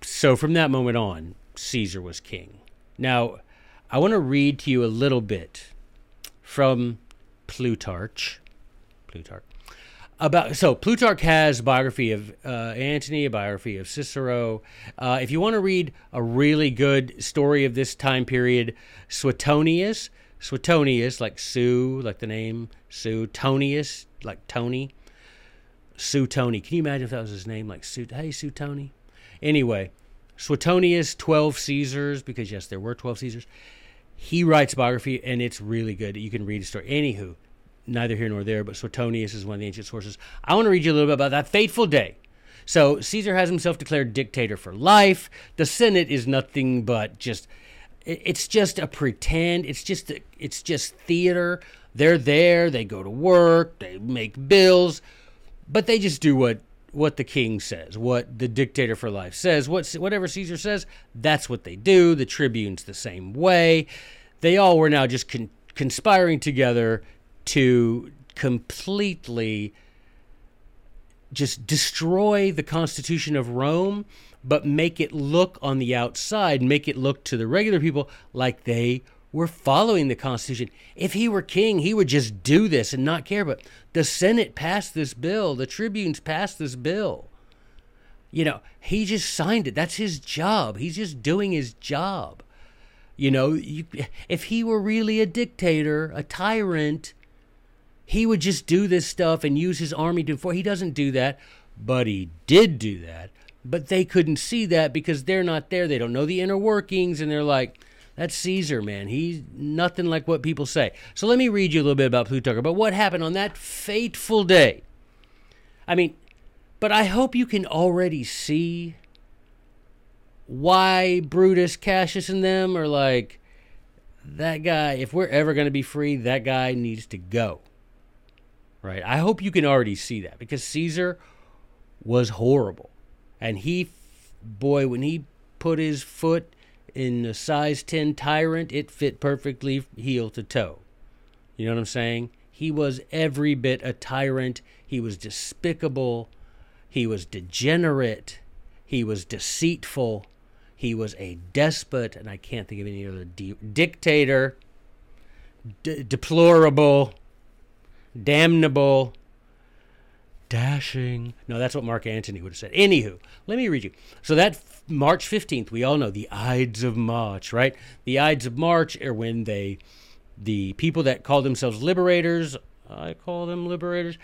So from that moment on, Caesar was king. Now, I want to read to you a little bit from Plutarch. Plutarch about so Plutarch has biography of uh, Antony, a biography of Cicero. Uh, if you want to read a really good story of this time period, Suetonius, Suetonius, like Sue, like the name Sue, Tonius, like Tony, Suetony. Can you imagine if that was his name, like Sue? Hey, Suetony. Anyway, Suetonius, twelve Caesars, because yes, there were twelve Caesars. He writes biography, and it's really good. You can read a story. Anywho, neither here nor there, but Suetonius is one of the ancient sources. I want to read you a little bit about that fateful day. So Caesar has himself declared dictator for life. The Senate is nothing but just it's just a pretend. It's just it's just theater. They're there, they go to work, they make bills, but they just do what what the king says, what the dictator for life says, what whatever Caesar says, that's what they do. The tribunes the same way. They all were now just con- conspiring together to completely just destroy the Constitution of Rome, but make it look on the outside, make it look to the regular people like they we're following the Constitution. If he were king, he would just do this and not care. But the Senate passed this bill, the tribunes passed this bill. You know, he just signed it. That's his job. He's just doing his job. You know, you, if he were really a dictator, a tyrant, he would just do this stuff and use his army to enforce. He doesn't do that, but he did do that. But they couldn't see that because they're not there. They don't know the inner workings, and they're like, that's Caesar, man. He's nothing like what people say. So let me read you a little bit about Plutarch, about what happened on that fateful day. I mean, but I hope you can already see why Brutus, Cassius, and them are like, that guy, if we're ever going to be free, that guy needs to go. Right? I hope you can already see that because Caesar was horrible. And he, boy, when he put his foot in a size 10 tyrant, it fit perfectly heel to toe. You know what I'm saying? He was every bit a tyrant. He was despicable. He was degenerate. He was deceitful. He was a despot, and I can't think of any other de- dictator, d- deplorable, damnable, dashing. No, that's what Mark Antony would have said. Anywho, let me read you. So that March 15th, we all know the Ides of March, right? The Ides of March are when they, the people that call themselves liberators, I call them liberators,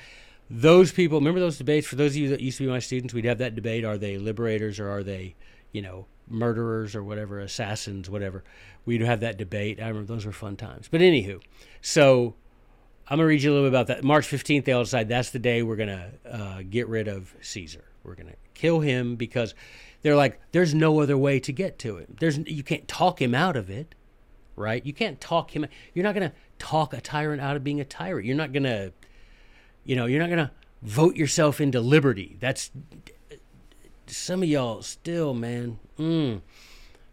those people, remember those debates? For those of you that used to be my students, we'd have that debate are they liberators or are they, you know, murderers or whatever, assassins, whatever. We'd have that debate. I remember those were fun times. But anywho, so I'm to read you a little bit about that. March 15th, they all decide that's the day we're to uh, get rid of Caesar. We're to kill him because they're like, there's no other way to get to him. There's you can't talk him out of it, right? You can't talk him. You're not to talk a tyrant out of being a tyrant. You're not to, you know, you're not to vote yourself into liberty. That's some of y'all still, man. Mm,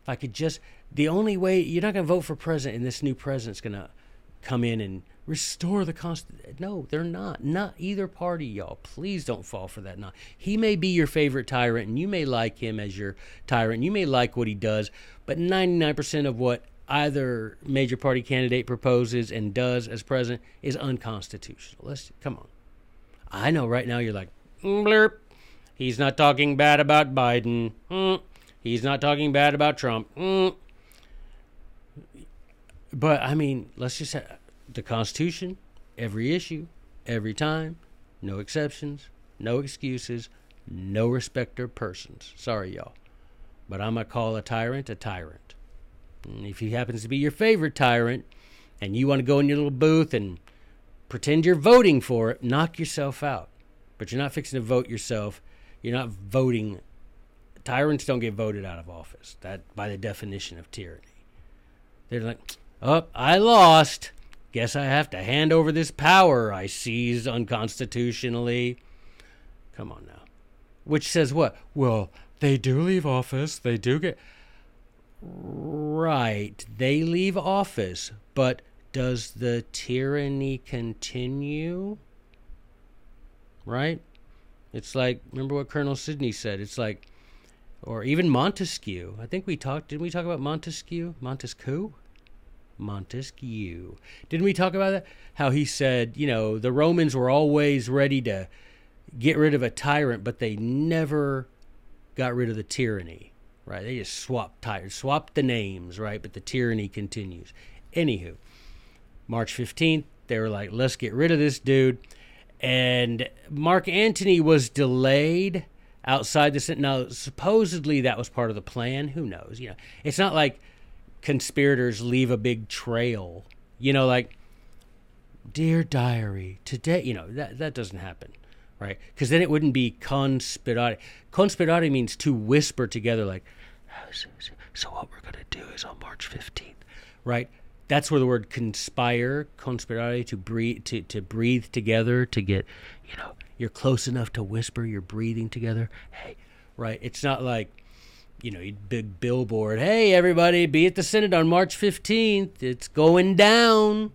if I could just, the only way you're not to vote for president, and this new president's to come in and restore the constitution. No, they're not. Not either party, y'all. Please don't fall for that. Not. He may be your favorite tyrant, and you may like him as your tyrant. You may like what he does, but 99% of what either major party candidate proposes and does as president is unconstitutional. Let's come on. I know right now you're like, mm, blurp. He's not talking bad about Biden. Mm. He's not talking bad about Trump. Mm. But I mean, let's just say the Constitution, every issue, every time, no exceptions, no excuses, no respecter persons. Sorry, y'all. But I'm going to call a tyrant a tyrant. And if he happens to be your favorite tyrant and you want to go in your little booth and pretend you're voting for it, knock yourself out. But you're not fixing to vote yourself. You're not voting. Tyrants don't get voted out of office. That by the definition of tyranny. They're like, oh, I lost. Guess I have to hand over this power I seized unconstitutionally. Come on now. Which says what? Well, they do leave office. They do get. Right. They leave office. But does the tyranny continue? Right? It's like, remember what Colonel Sidney said? It's like, or even Montesquieu. I think we talked, didn't we talk about Montesquieu? Montesquieu? Montesquieu. Didn't we talk about that? How he said, you know, the Romans were always ready to get rid of a tyrant, but they never got rid of the tyranny, right? They just swapped tyrants, swapped the names, right? But the tyranny continues. Anywho, March 15th, they were like, let's get rid of this dude. And Mark Antony was delayed outside the Senate. Now, supposedly that was part of the plan. Who knows? You know, it's not like conspirators leave a big trail. You know, like, dear diary, today, you know, that, that doesn't happen, right? Because then it wouldn't be conspirati. Conspirare means to whisper together, like, oh, so what we're going to do is on March 15th, right? That's where the word conspire, conspirare, to breathe, to, to breathe together, to get, you know, you're close enough to whisper, you're breathing together. Hey, right? It's not like, you know, big billboard. Hey, everybody, be at the Senate on March 15th. It's going down.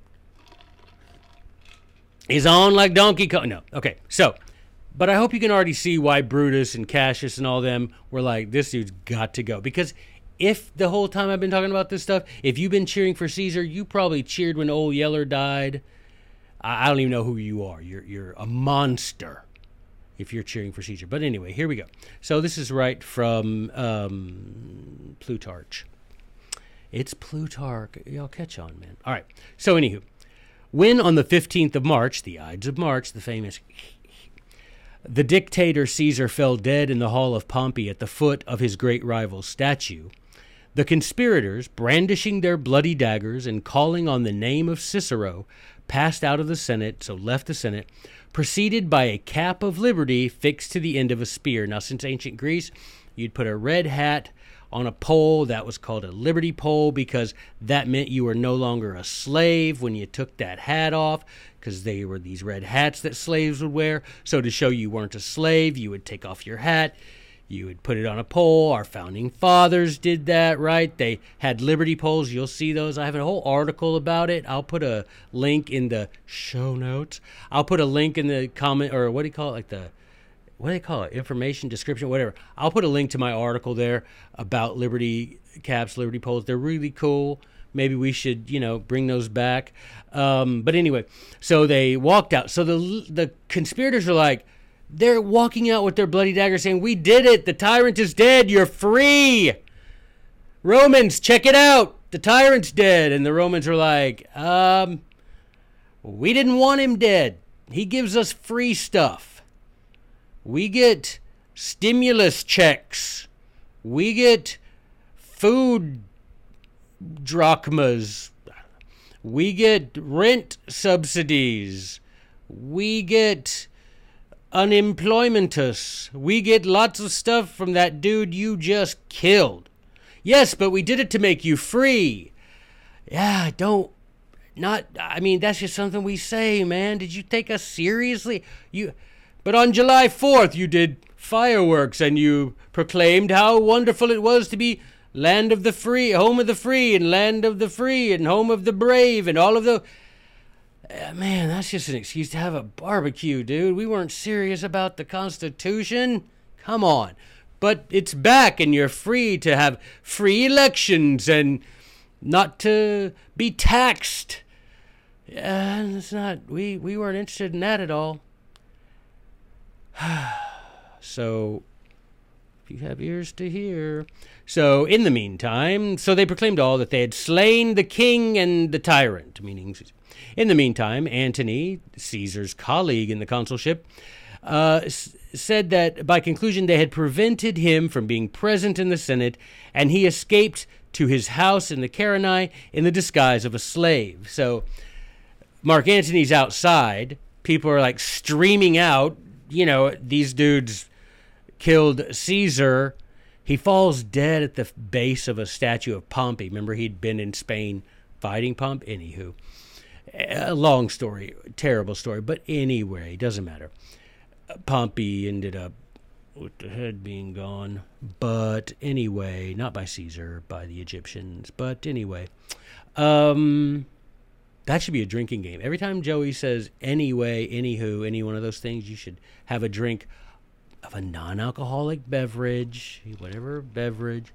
He's on like Donkey Kong. No, okay. So, but I hope you can already see why Brutus and Cassius and all them were like, this dude's got to go. Because if the whole time I've been talking about this stuff, if you've been cheering for Caesar, you probably cheered when old Yeller died. I, I don't even know who you are. You're you're a monster if you're cheering for Caesar. But anyway, here we go. So this is right from um, Plutarch. It's Plutarch. Y'all catch on, man. All right. So anywho, when on the 15th of March, the Ides of March, the famous the dictator Caesar fell dead in the hall of Pompey at the foot of his great rival's statue, the conspirators, brandishing their bloody daggers and calling on the name of Cicero, passed out of the Senate, so left the Senate, preceded by a cap of liberty fixed to the end of a spear. Now, since ancient Greece, you'd put a red hat on a pole that was called a liberty pole because that meant you were no longer a slave when you took that hat off because they were these red hats that slaves would wear. So, to show you weren't a slave, you would take off your hat you would put it on a pole. Our founding fathers did that, right? They had liberty poles. You'll see those. I have a whole article about it. I'll put a link in the show notes. I'll put a link in the comment or what do you call it? Like the what do they call it? Information description, whatever. I'll put a link to my article there about liberty caps, liberty poles. They're really cool. Maybe we should, you know, bring those back. Um, but anyway, so they walked out. So the the conspirators are like, they're walking out with their bloody dagger saying, We did it. The tyrant is dead. You're free. Romans, check it out. The tyrant's dead. And the Romans are like, um, we didn't want him dead. He gives us free stuff. We get stimulus checks. We get food drachmas. We get rent subsidies. We get unemploymentus. We get lots of stuff from that dude you just killed. Yes, but we did it to make you free. Yeah, don't not I mean that's just something we say, man. Did you take us seriously? You But on July 4th you did fireworks and you proclaimed how wonderful it was to be land of the free, home of the free and land of the free and home of the brave and all of the man, that's just an excuse to have a barbecue, dude. We weren't serious about the Constitution. Come on. But it's back, and you're free to have free elections and not to be taxed. Yeah, it's not. We we weren't interested in that at all. so, if you have ears to hear. So, in the meantime, so they proclaimed all that they had slain the king and the tyrant, meaning in the meantime, Antony, Caesar's colleague in the consulship, uh, s- said that by conclusion they had prevented him from being present in the Senate, and he escaped to his house in the Carinae in the disguise of a slave. So Mark Antony's outside. People are like streaming out. You know, these dudes killed Caesar. He falls dead at the base of a statue of Pompey. Remember, he'd been in Spain fighting Pompey? Anywho a long story, terrible story, but anyway, doesn't matter. Pompey ended up with the head being gone, but anyway, not by Caesar, by the Egyptians, but anyway, um, that should be a drinking game. Every time Joey says anyway, anywho, any one of those things, you should have a drink of a non-alcoholic beverage, whatever beverage.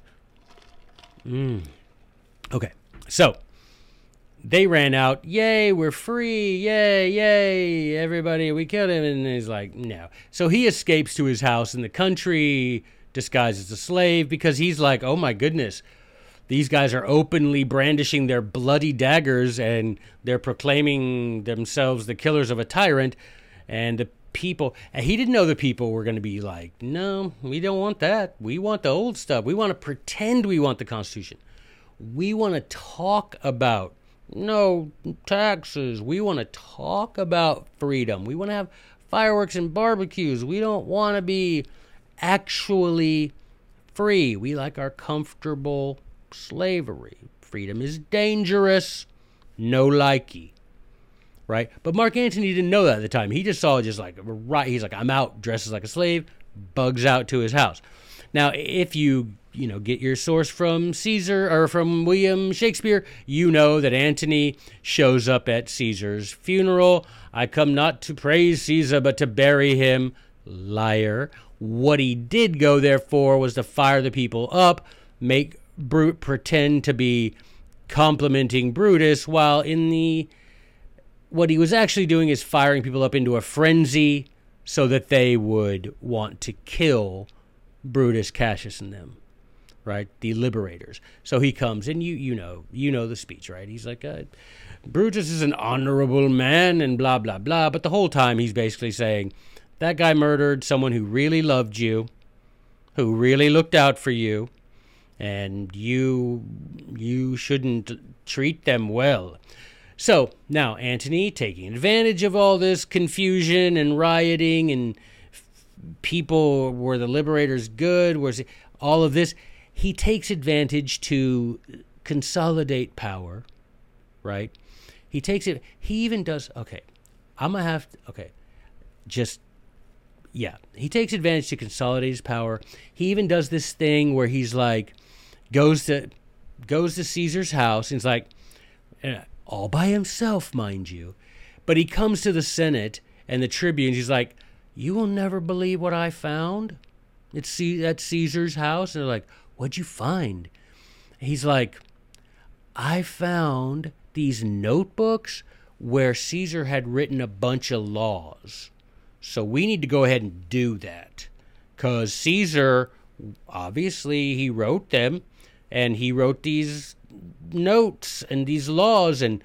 Mm. Okay, so they ran out. Yay, we're free. Yay, yay. Everybody, we killed him. And he's like, no. So he escapes to his house in the country, disguised as a slave, because he's like, oh my goodness. These guys are openly brandishing their bloody daggers and they're proclaiming themselves the killers of a tyrant. And the people, and he didn't know the people were going to be like, no, we don't want that. We want the old stuff. We want to pretend we want the Constitution. We want to talk about no taxes. We want to talk about freedom. We want to have fireworks and barbecues. We don't want to be actually free. We like our comfortable slavery. Freedom is dangerous. No likey. Right? But Mark Antony didn't know that at the time. He just saw it just like right he's like I'm out dresses like a slave, bugs out to his house. Now, if you you know, get your source from Caesar or from William Shakespeare, you know that Antony shows up at Caesar's funeral. I come not to praise Caesar, but to bury him. Liar. What he did go there for was to fire the people up, make Brute pretend to be complimenting Brutus, while in the what he was actually doing is firing people up into a frenzy so that they would want to kill Brutus, Cassius, and them, right? The liberators. So he comes, and you you know you know the speech, right? He's like, uh, Brutus is an honorable man, and blah blah blah. But the whole time he's basically saying that guy murdered someone who really loved you, who really looked out for you, and you you shouldn't treat them well. So now Antony, taking advantage of all this confusion and rioting and people were the liberators good, was all of this, he takes advantage to consolidate power, right? He takes it. He even does. Okay, I'm gonna have. To, okay, just yeah. He takes advantage to consolidate his power. He even does this thing where he's like, goes to goes to Caesar's house and he's like, uh, all by himself, mind you. But he comes to the Senate and the tribunes. He's like, "You will never believe what I found. It's at Caesar's house." And they're like, "What'd you find?" He's like, "I found these notebooks where Caesar had written a bunch of laws. So we need to go ahead and do that. Because Caesar, obviously, he wrote them and he wrote these notes and these laws, and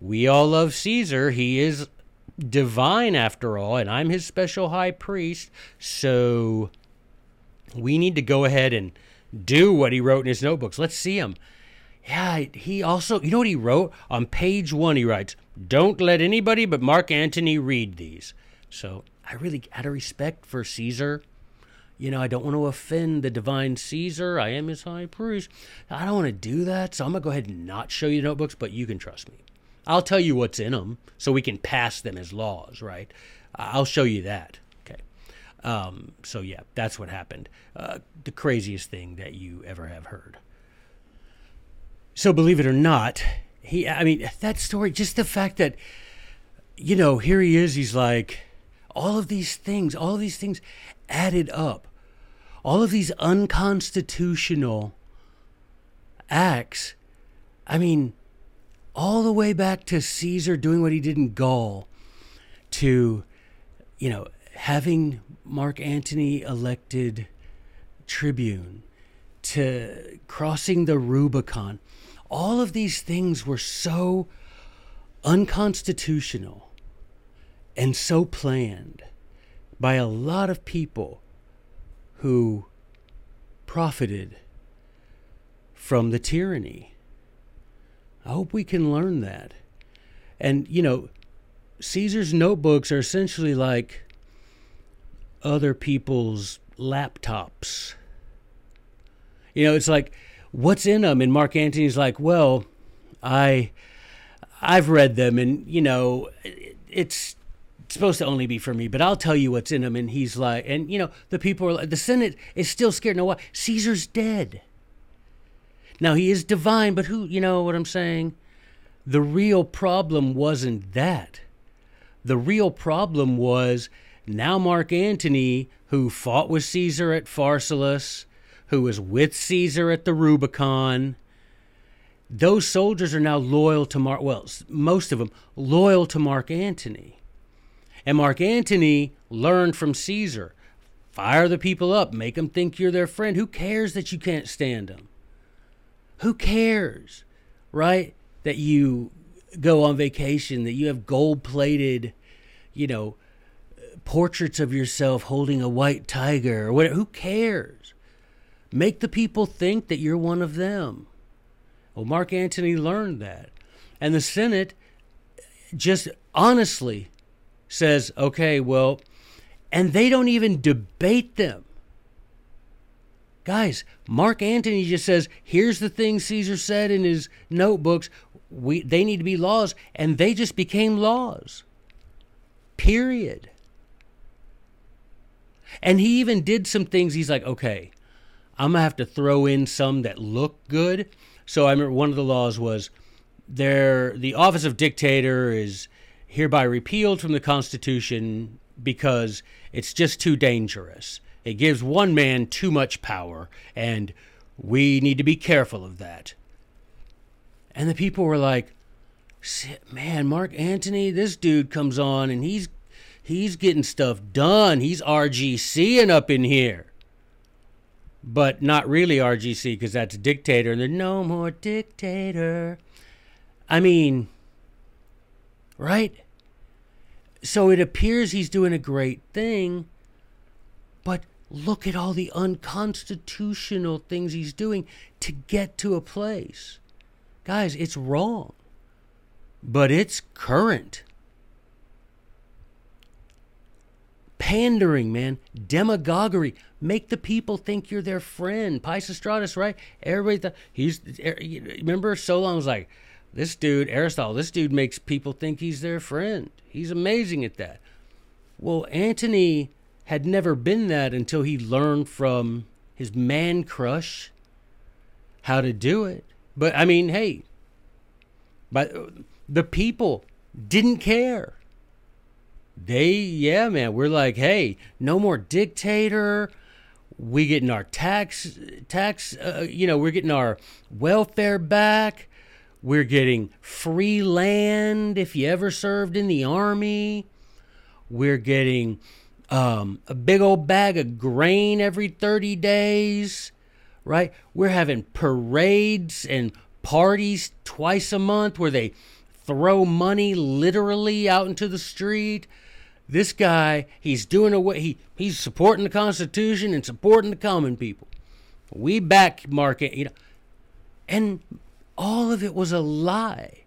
we all love Caesar. He is divine after all, and I'm his special high priest. So we need to go ahead and do what he wrote in his notebooks. Let's see him. Yeah, he also, you know what he wrote? On page one, he writes, Don't let anybody but Mark Antony read these. So I really, out of respect for Caesar, you know, I don't want to offend the divine Caesar. I am his high priest. I don't want to do that. So I'm going to go ahead and not show you the notebooks, but you can trust me. I'll tell you what's in them so we can pass them as laws, right? I'll show you that. Um, so, yeah, that's what happened. Uh, the craziest thing that you ever have heard. So believe it or not, he I mean that story just the fact that you know, here he is, he's like all of these things, all of these things added up. All of these unconstitutional acts. I mean, all the way back to Caesar doing what he did in Gaul to you know, having Mark Antony elected tribune to crossing the Rubicon. All of these things were so unconstitutional and so planned by a lot of people who profited from the tyranny. I hope we can learn that. And, you know, Caesar's notebooks are essentially like other people's laptops. You know, it's like what's in them and mark antony's like well i i've read them and you know it's supposed to only be for me but i'll tell you what's in them and he's like and you know the people are like the senate is still scared. No what? Caesar's dead. Now he is divine but who you know what i'm saying? The real problem wasn't that. The real problem was now mark antony who fought with caesar at pharsalus who was with Caesar at the Rubicon. Those soldiers are now loyal to Mark, well, most of them loyal to Mark Antony. And Mark Antony learned from Caesar fire the people up, make them think you're their friend. Who cares that you can't stand them? Who cares, right? That you go on vacation, that you have gold plated, you know, portraits of yourself holding a white tiger or whatever. Who cares? Make the people think that you're one of them. Well, Mark Antony learned that. And the Senate just honestly says, okay, well, and they don't even debate them. Guys, Mark Antony just says, here's the thing Caesar said in his notebooks. We, they need to be laws, and they just became laws. Period. And he even did some things. He's like, okay, I'm gonna have to throw in some that look good. So I remember one of the laws was there the office of dictator is hereby repealed from the Constitution because it's just too dangerous. It gives one man too much power, and We need to be careful of that. And the people were like, man, Mark Antony, this dude comes on and he's he's getting stuff done. He's RGCing up in here. But not really RGC because that's a dictator and there's no more dictator. I mean, right? So it appears he's doing a great thing, but look at all the unconstitutional things he's doing to get to a place. Guys, it's wrong, but it's current. Pandering, man, demagoguery, make the people think you're their friend. Pisistratus, right? Everybody, thought he's. Er, remember, Solon was like, this dude, Aristotle, this dude makes people think he's their friend. He's amazing at that. Well, Antony had never been that until he learned from his man crush how to do it. But I mean, hey, but the people didn't care. They, yeah, man, we're like, hey, no more dictator. We getting our tax, tax, uh, you know, we're getting our welfare back. We're getting free land if you ever served in the army. We're getting um, a big old bag of grain every 30 days, right? We're having parades and parties twice a month where they throw money literally out into the street. This guy, he's doing away, he, he's supporting the Constitution and supporting the common people. We back market, you know. And all of it was a lie.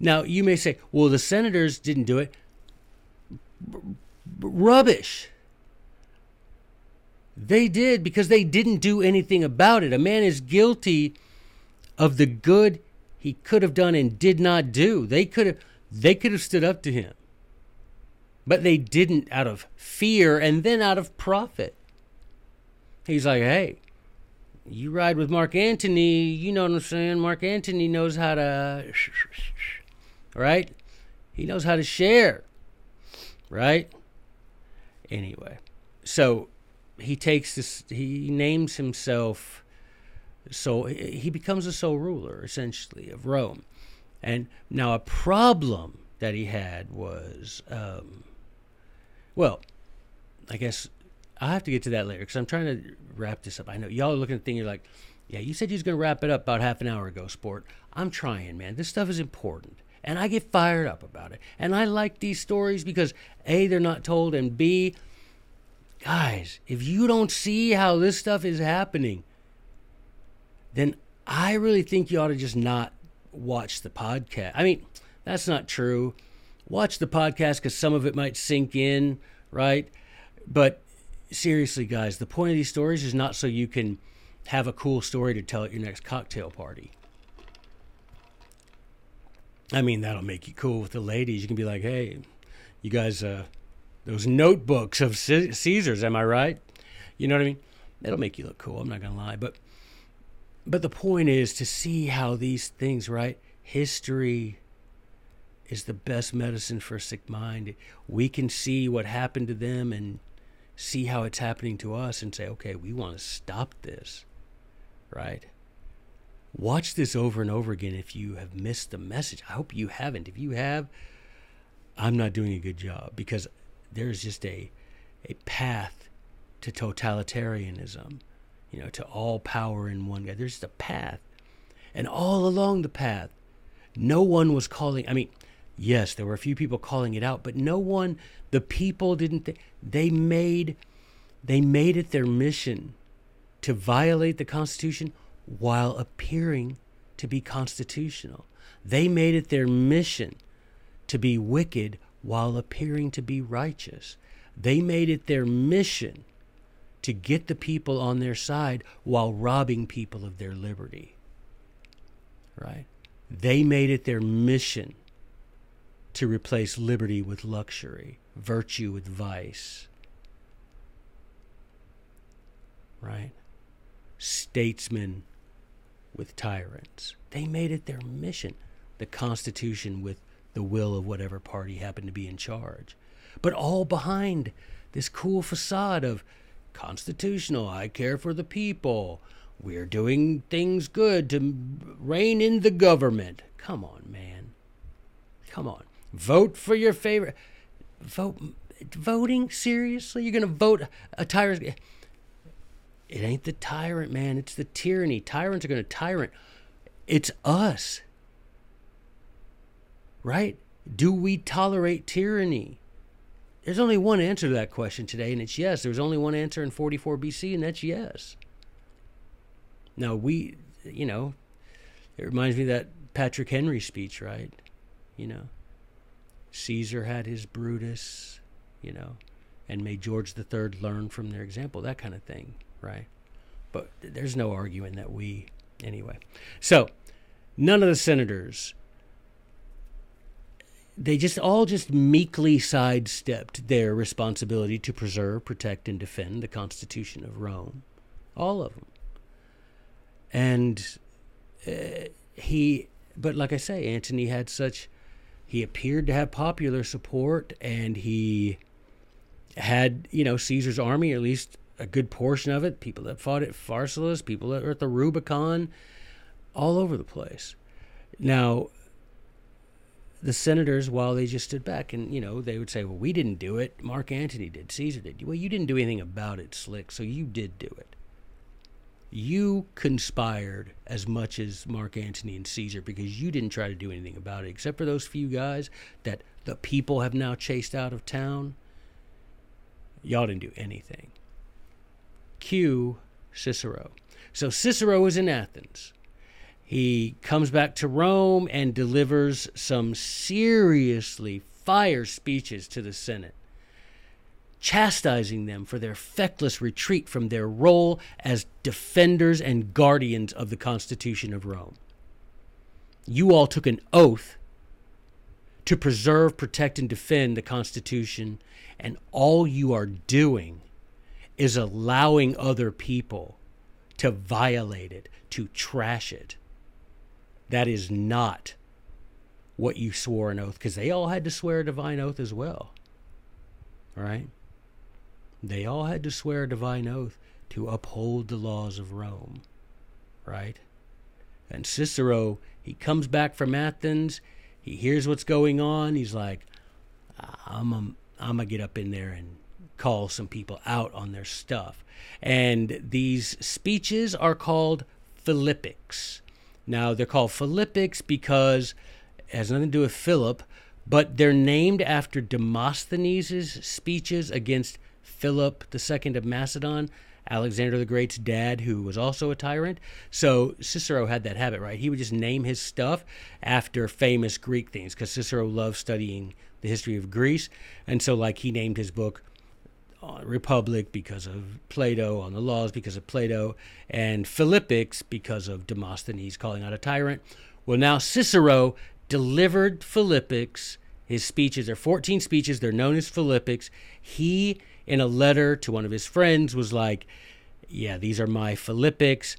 Now, you may say, well, the senators didn't do it. Rubbish. They did because they didn't do anything about it. A man is guilty of the good he could have done and did not do. They could have they could have stood up to him. But they didn't out of fear and then out of profit. He's like, "Hey, you ride with Mark Antony, you know what I'm saying? Mark Antony knows how to, right? He knows how to share, right? Anyway, so he takes this, he names himself, so he becomes a sole ruler, essentially, of Rome. And now a problem that he had was, um, well, I guess I'll have to get to that later because I'm trying to wrap this up. I know y'all are looking at the thing, you're like, yeah, you said you was going to wrap it up about half an hour ago, sport. I'm trying, man. This stuff is important. And I get fired up about it. And I like these stories because A, they're not told, and B, guys, if you don't see how this stuff is happening, then I really think you ought to just not watch the podcast. I mean, that's not true. Watch the podcast because some of it might sink in, right? But seriously, guys, the point of these stories is not so you can have a cool story to tell at your next cocktail party. I mean, that'll make you cool with the ladies. You can be like, hey, you guys, uh, those notebooks of C- Caesar's, am I right? You know what I mean? That'll make you look cool. I'm not going to lie. But, but the point is to see how these things, right? History is the best medicine for a sick mind. We can see what happened to them and see how it's happening to us and say, okay, we want to stop this, right? Watch this over and over again if you have missed the message. I hope you haven't. If you have, I'm not doing a good job because there's just a, a path to totalitarianism, you know, to all power in one guy. There's just a path. And all along the path, no one was calling. I mean, yes, there were a few people calling it out, but no one the people didn't th- they made they made it their mission to violate the constitution while appearing to be constitutional. They made it their mission to be wicked while appearing to be righteous. They made it their mission to get the people on their side while robbing people of their liberty. Right? They made it their mission to replace liberty with luxury, virtue with vice. Right? Statesmen with tyrants. They made it their mission. The Constitution with the will of whatever party happened to be in charge. But all behind this cool facade of constitutional, I care for the people. we're doing things good to rein in the government. Come on, man. Come on. Vote for your favorite. Vote. Voting? Seriously? You're going to vote a tyrant? It ain't the tyrant, man. It's the tyranny. Tyrants are going to tyrant. It's us. Right? Do we tolerate tyranny? There's only one answer to that question today, and it's yes. There's only one answer in 44 BC, and that's yes. Now, we, you know, it reminds me of that Patrick Henry speech, right? You know, Caesar had his Brutus, you know, and may George III learn from their example, that kind of thing, right? But there's no arguing that we, anyway. So, none of the senators they just all just meekly sidestepped their responsibility to preserve, protect, and defend the Constitution of Rome. All of them. And uh, he, but like I say, Antony had such, he appeared to have popular support, and he had, you know, Caesar's army, at least a good portion of it, people that fought at Pharsalus, people that were at the Rubicon, all over the place. Now, the senators, while they just stood back and, you know, they would say, well, we didn't do it. Mark Antony did. Caesar did. Well, you didn't do anything about it, Slick, so you did do it. You conspired as much as Mark Antony and Caesar because you didn't try to do anything about it, except for those few guys that the people have now chased out of town. Y'all didn't do anything. Cue Cicero. So Cicero is in Athens. He comes back to Rome and delivers some seriously fire speeches to the Senate, chastising them for their feckless retreat from their role as defenders and guardians of the Constitution of Rome. You all took an oath to preserve, protect, and defend the Constitution, and all you are doing is allowing other people to violate it, to trash it. That is not what you swore an oath, because they all had to swear a divine oath as well. All right? They all had to swear a divine oath to uphold the laws of Rome. Right? And Cicero, he comes back from Athens. He hears what's going on. He's like, I'm a, I'm to get up in there and call some people out on their stuff. And these speeches are called Philippics. Now, they're called Philippics because it has nothing to do with Philip, but they're named after Demosthenes' speeches against Philip II of Macedon, Alexander the Great's dad, who was also a tyrant. So Cicero had that habit, right? He would just name his stuff after famous Greek things because Cicero loved studying the history of Greece. And so, like, he named his book uh, Republic because of Plato, on the laws because of Plato, and Philippics because of Demosthenes calling out a tyrant. Well, now Cicero delivered Philippics. His speeches are 14 speeches. They're known as Philippics. He, in a letter to one of his friends, was like, Yeah, these are my Philippics.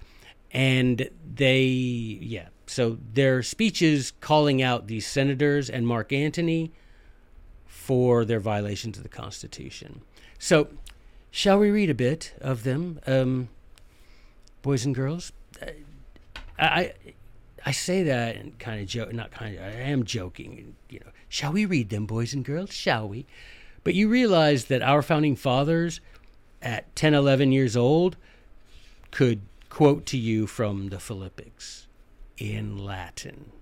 And they, yeah, so their speeches calling out these senators and Mark Antony for their violations of the Constitution. So, shall we read a bit of them, um, boys and girls? I, I say that and kind of joke, not kind of, I am joking. You know, shall we read them, boys and girls? Shall we? But you realize that our founding fathers, at 10, 11 years old, could quote to you from the Philippics in Latin.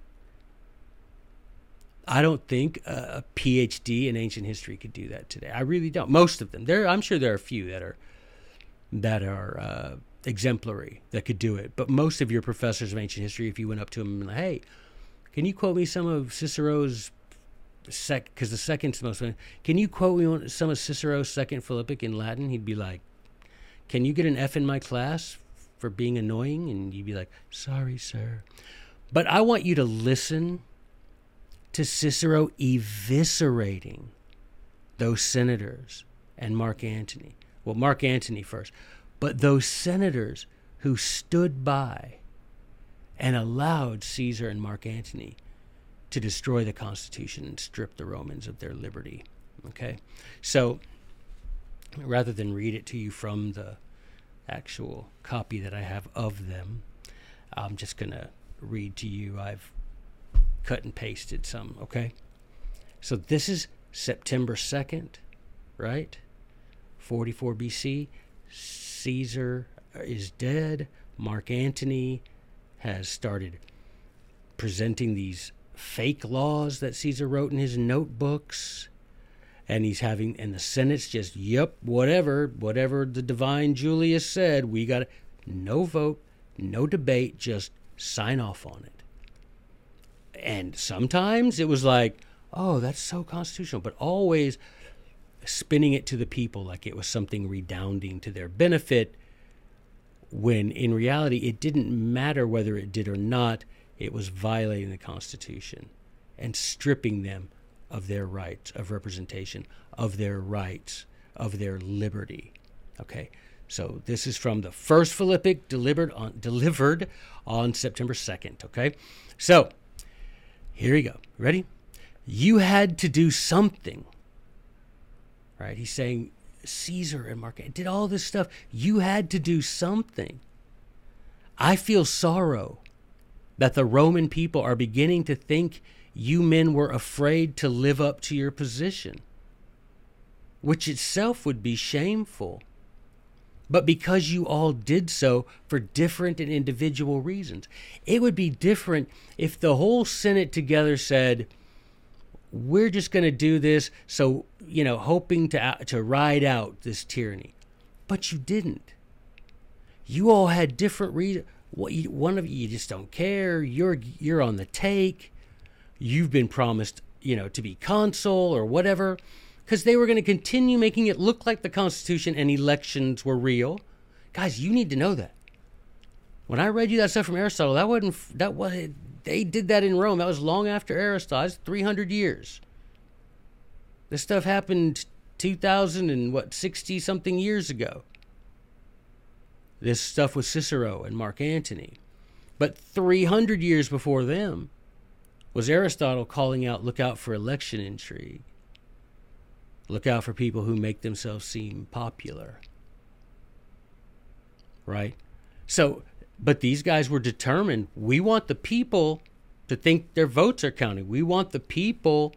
I don't think a, PhD in ancient history could do that today. I really don't. Most of them. There, I'm sure there are a few that are that are uh, exemplary that could do it. But most of your professors of ancient history, if you went up to them and hey, can you quote me some of Cicero's sec? Because the second's most. Can you quote me some of Cicero's second Philippic in Latin? He'd be like, "Can you get an F in my class for being annoying?" And you'd be like, "Sorry, sir." But I want you to listen to Cicero eviscerating those senators and Mark Antony. Well, Mark Antony first, but those senators who stood by and allowed Caesar and Mark Antony to destroy the Constitution and strip the Romans of their liberty. Okay? So rather than read it to you from the actual copy that I have of them. I'm just to read to you. I've cut and pasted some, okay? So this is September 2nd, right? 44 BC. Caesar is dead. Mark Antony has started presenting these fake laws that Caesar wrote in his notebooks. And he's having, and the Senate's just, yep, whatever, whatever the divine Julius said, we got no vote, no debate, just sign off on it. And sometimes it was like, oh, that's so constitutional, but always spinning it to the people like it was something redounding to their benefit, when in reality it didn't matter whether it did or not, it was violating the Constitution and stripping them of their rights of representation, of their rights, of their liberty. Okay, so this is from the first Philippic delivered on, delivered on September 2nd. Okay, so here you go. Ready? You had to do something. Right? He's saying Caesar and Mark did all this stuff. You had to do something. I feel sorrow that the Roman people are beginning to think you men were afraid to live up to your position, which itself would be shameful. But because you all did so for different and individual reasons, it would be different if the whole Senate together said, we're just going to do this so you know hoping to uh, to ride out this tyranny but you didn't you all had different reasons one of you, you just don't care you're you're on the take you've been promised you know to be consul or whatever because they were going to continue making it look like the constitution and elections were real guys you need to know that when i read you that stuff from aristotle that wasn't that was they did that in Rome. That was long after Aristotle. 300 years. This stuff happened 2000 and what 60 something years ago. This stuff with Cicero and Mark Antony. But 300 years before them was Aristotle calling out look out for election intrigue. Look out for people who make themselves seem popular. Right? So but these guys were determined. We want the people to think their votes are counting. We want the people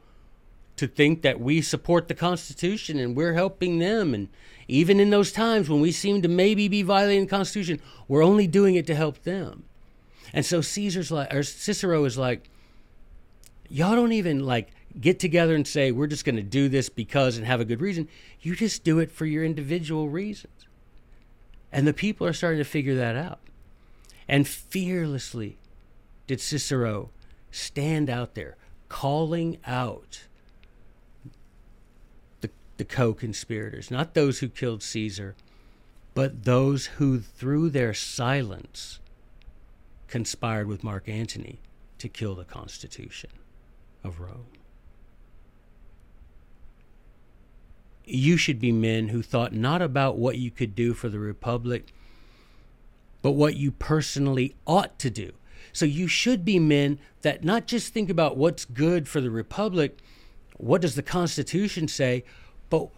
to think that we support the Constitution and we're helping them. And even in those times when we seem to maybe be violating the Constitution, we're only doing it to help them. And so Caesar's like, or Cicero is like, y'all don't even like get together and say we're just going to do this because and have a good reason. You just do it for your individual reasons. And the people are starting to figure that out. And fearlessly did Cicero stand out there calling out the, co conspirators, not those who killed Caesar, but those who, through their silence, conspired with Mark Antony to kill the Constitution of Rome. You should be men who thought not about what you could do for the Republic but what you personally ought to do. So you should be men that not just think about what's good for the republic, what does the Constitution say, but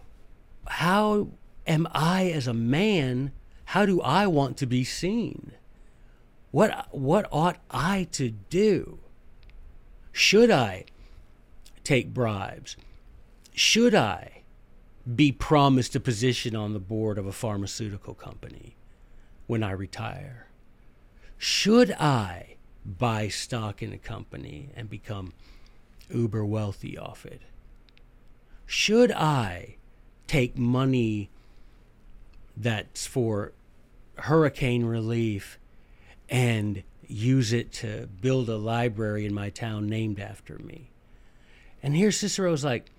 how am I as a man, how do I want to be seen? What what ought I to do? Should I take bribes? Should I be promised a position on the board of a pharmaceutical company? when I retire? Should I buy stock in a company and become uber wealthy off it? Should I take money that's for hurricane relief and use it to build a library in my town named after me? And here Cicero's like,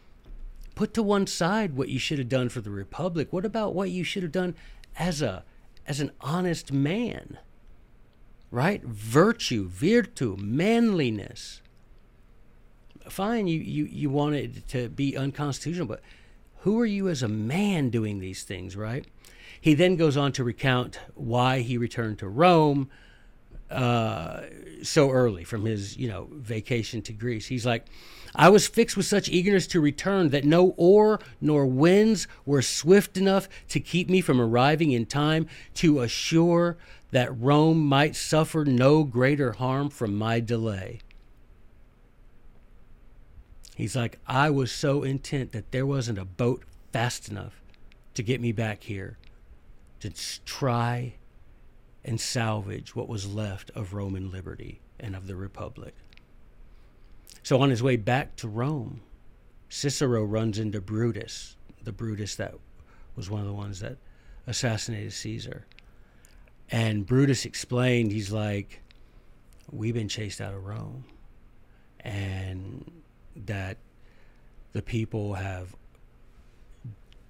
put to one side what you should have done for the Republic. What about what you should have done as a as an honest man, right? Virtue, virtu, manliness. Fine, you, you, you want it to be unconstitutional, but who are you as a man doing these things, right? He then goes on to recount why he returned to Rome, uh, so early from his, you know, vacation to Greece. He's like, I was fixed with such eagerness to return that no oar nor winds were swift enough to keep me from arriving in time to assure that Rome might suffer no greater harm from my delay. He's like, I was so intent that there wasn't a boat fast enough to get me back here to try and salvage what was left of Roman liberty and of the Republic. So on his way back to Rome, Cicero runs into Brutus, the Brutus that was one of the ones that assassinated Caesar. And Brutus explained, he's like, We've been chased out of Rome. And that the people have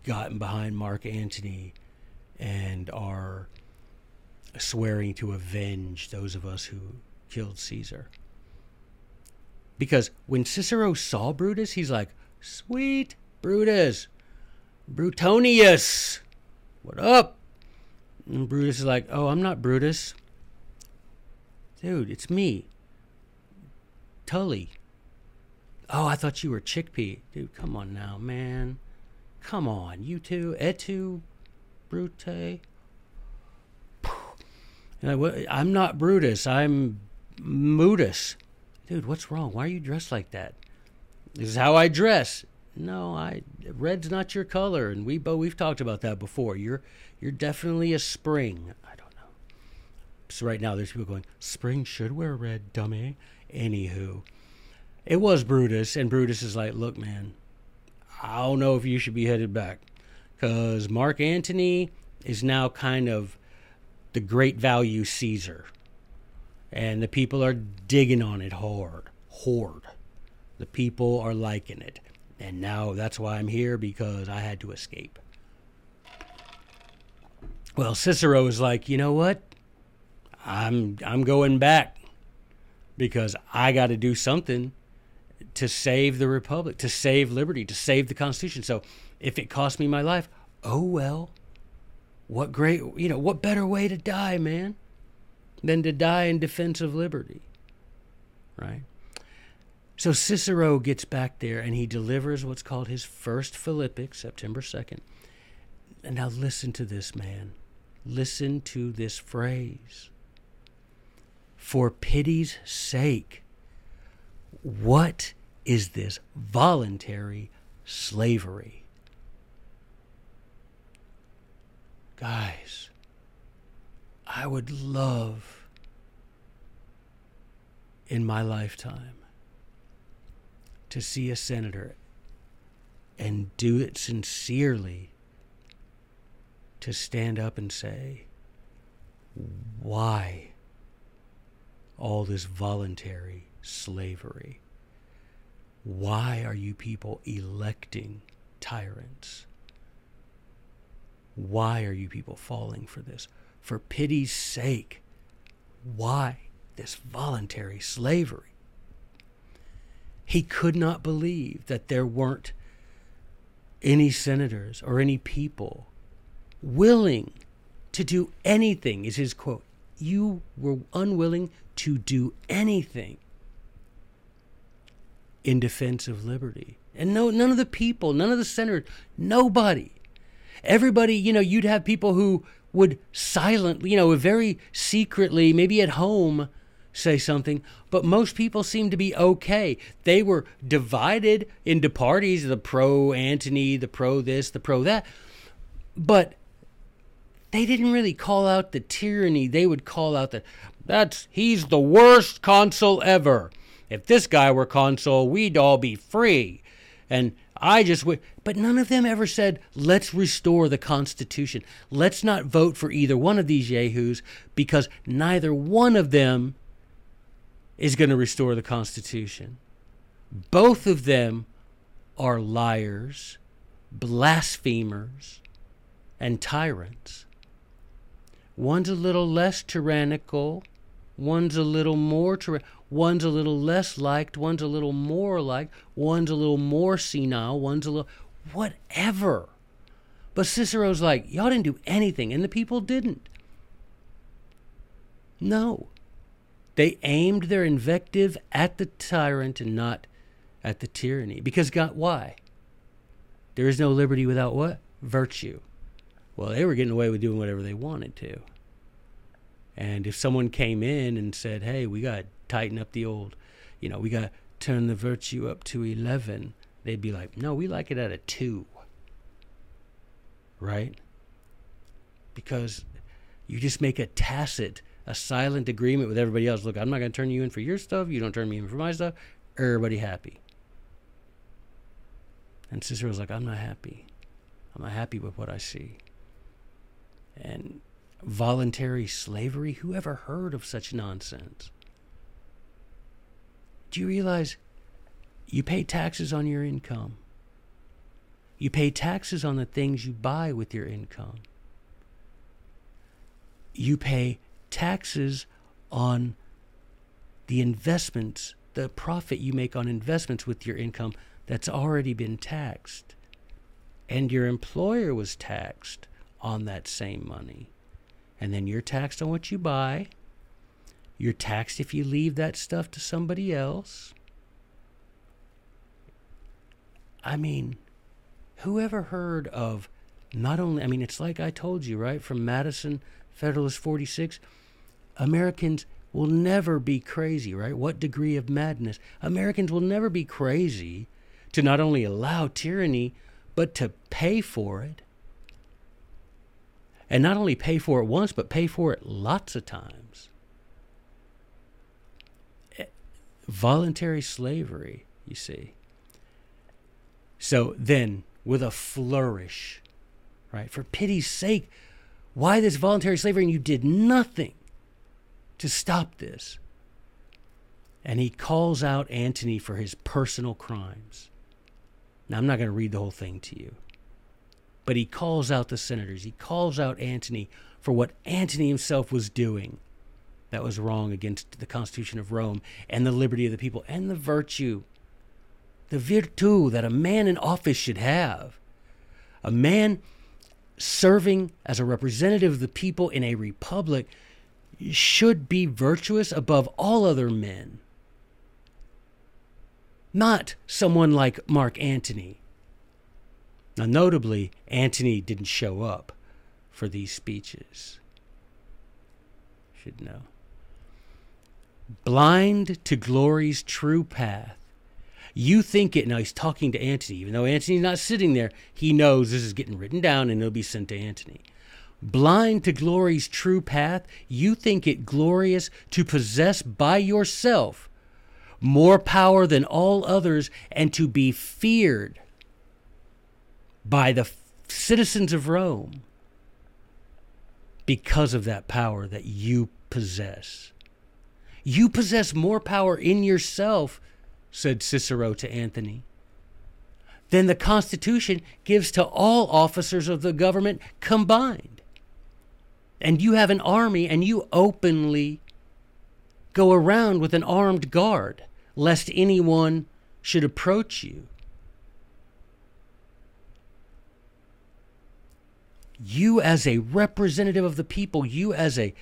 gotten behind Mark Antony and are swearing to avenge those of us who killed Caesar. Because when Cicero saw Brutus, he's like, Sweet Brutus, Brutonius, what up? And Brutus is like, Oh, I'm not Brutus. Dude, it's me, Tully. Oh, I thought you were Chickpea. Dude, come on now, man. Come on, you two, et tu, brute. And I'm not Brutus. I'm Mutus. Dude, what's wrong? Why are you dressed like that? This is how I dress. No, I red's not your color, and we but we've talked about that before. You're you're definitely a spring. I don't know. So right now there's people going, Spring should wear red, dummy. Anywho. It was Brutus, and Brutus is like, Look, man, I don't know if you should be headed back. Cause Mark Antony is now kind of the great value Caesar. And the people are digging on it hard. Hard. The people are liking it. And now that's why I'm here because I had to escape. Well, Cicero is like, you know what? I'm I'm going back because I got to do something to save the republic, to save liberty, to save the Constitution. So if it costs me my life, oh well. What great, you know, what better way to die, man, than to die in defense of liberty, right? So Cicero gets back there and he delivers what's called his first Philippic, September 2nd. And now listen to this, man. Listen to this phrase. For pity's sake, what is this voluntary slavery? Guys, I would love in my lifetime to see a senator and do it sincerely to stand up and say, why all this voluntary slavery? Why are you people electing tyrants? Why are you people falling for this? For pity's sake, why this voluntary slavery? He could not believe that there weren't any senators or any people willing to do anything, is his quote. You were unwilling to do anything in defense of liberty. And no, none of the people, none of the senators, nobody. Everybody, you know, you'd have people who would silently, you know, very secretly, maybe at home, say something, but most people seemed to be okay. They were divided into parties the pro Antony, the pro this, the pro that. But they didn't really call out the tyranny. They would call out that that's he's the worst consul ever. If this guy were consul, we'd all be free. And I just would, but none of them ever said, let's restore the Constitution. Let's not vote for either one of these yahoos because neither one of them is going to restore the Constitution. Both of them are liars, blasphemers, and tyrants. One's a little less tyrannical, one's a little more tyrannical. One's a little less liked, one's a little more liked, one's a little more senile, one's a little whatever. But Cicero's like, y'all didn't do anything, and the people didn't. No. They aimed their invective at the tyrant and not at the tyranny. Because God, why? There is no liberty without what? Virtue. Well, they were getting away with doing whatever they wanted to. And if someone came in and said, hey, we got tighten up the old, you know, we got to turn the virtue up to 11, they'd be like, no, we like it at a 2. Right? Because you just make a tacit, a silent agreement with everybody else. Look, I'm not going to turn you in for your stuff. You don't turn me in for my stuff. Everybody happy. And Cicero's like, I'm not happy. I'm not happy with what I see. And voluntary slavery? Who ever heard of such nonsense? Do you realize you pay taxes on your income? You pay taxes on the things you buy with your income. You pay taxes on the investments, the profit you make on investments with your income that's already been taxed. And your employer was taxed on that same money. And then you're taxed on what you buy. You're taxed if you leave that stuff to somebody else. I mean, whoever heard of not only, I mean, it's like I told you, right? From Madison Federalist 46, Americans will never be crazy, right? What degree of madness? Americans will never be crazy to not only allow tyranny, but to pay for it and not only pay for it once, but pay for it lots of times. Voluntary slavery, you see. So then, with a flourish, right? For pity's sake, why this voluntary slavery? And you did nothing to stop this. And he calls out Antony for his personal crimes. Now, I'm not going to read the whole thing to you. But he calls out the senators. He calls out Antony for what Antony himself was doing that was wrong against the Constitution of Rome and the liberty of the people and the virtue, the virtue that a man in office should have. A man serving as a representative of the people in a republic should be virtuous above all other men. Not someone like Mark Antony, now, notably, Antony didn't show up for these speeches. Should know. Blind to glory's true path. You think it. Now, he's talking to Antony. Even though Antony's not sitting there, he knows this is getting written down and it'll be sent to Antony. Blind to glory's true path, you think it glorious to possess by yourself more power than all others and to be feared by the citizens of Rome because of that power that you possess. You possess more power in yourself, said Cicero to Antony, than the Constitution gives to all officers of the government combined. And you have an army, and you openly go around with an armed guard, lest anyone should approach you. you as a representative of the people, you as a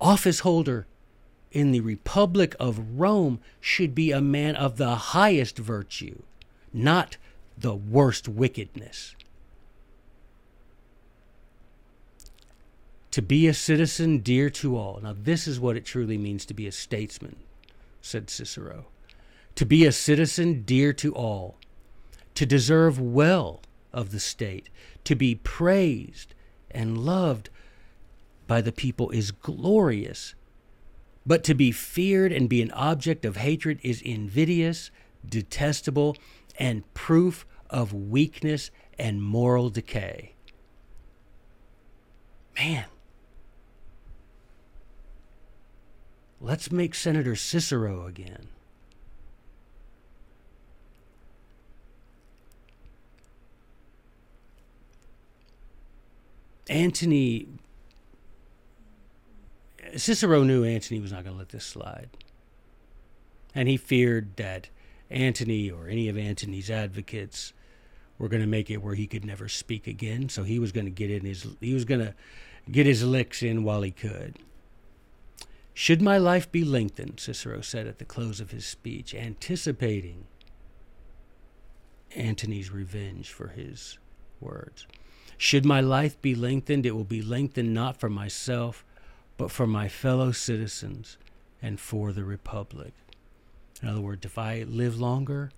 office holder in the Republic of Rome should be a man of the highest virtue, not the worst wickedness. To be a citizen dear to all. Now, this is what it truly means to be a statesman, said Cicero. To be a citizen dear to all, to deserve well of the state, to be praised and loved by the people is glorious. But to be feared and be an object of hatred is invidious, detestable, and proof of weakness and moral decay. Man, let's make Senator Cicero again. Antony, Cicero knew Antony was not going to let this slide. And he feared that Antony or any of Antony's advocates were going to make it where he could never speak again. So he was going to get in his he was going to get his licks in while he could. Should my life be lengthened, Cicero said at the close of his speech, anticipating Antony's revenge for his words. Should my life be lengthened, it will be lengthened not for myself, but for my fellow citizens and for the Republic. In other words, if I live longer,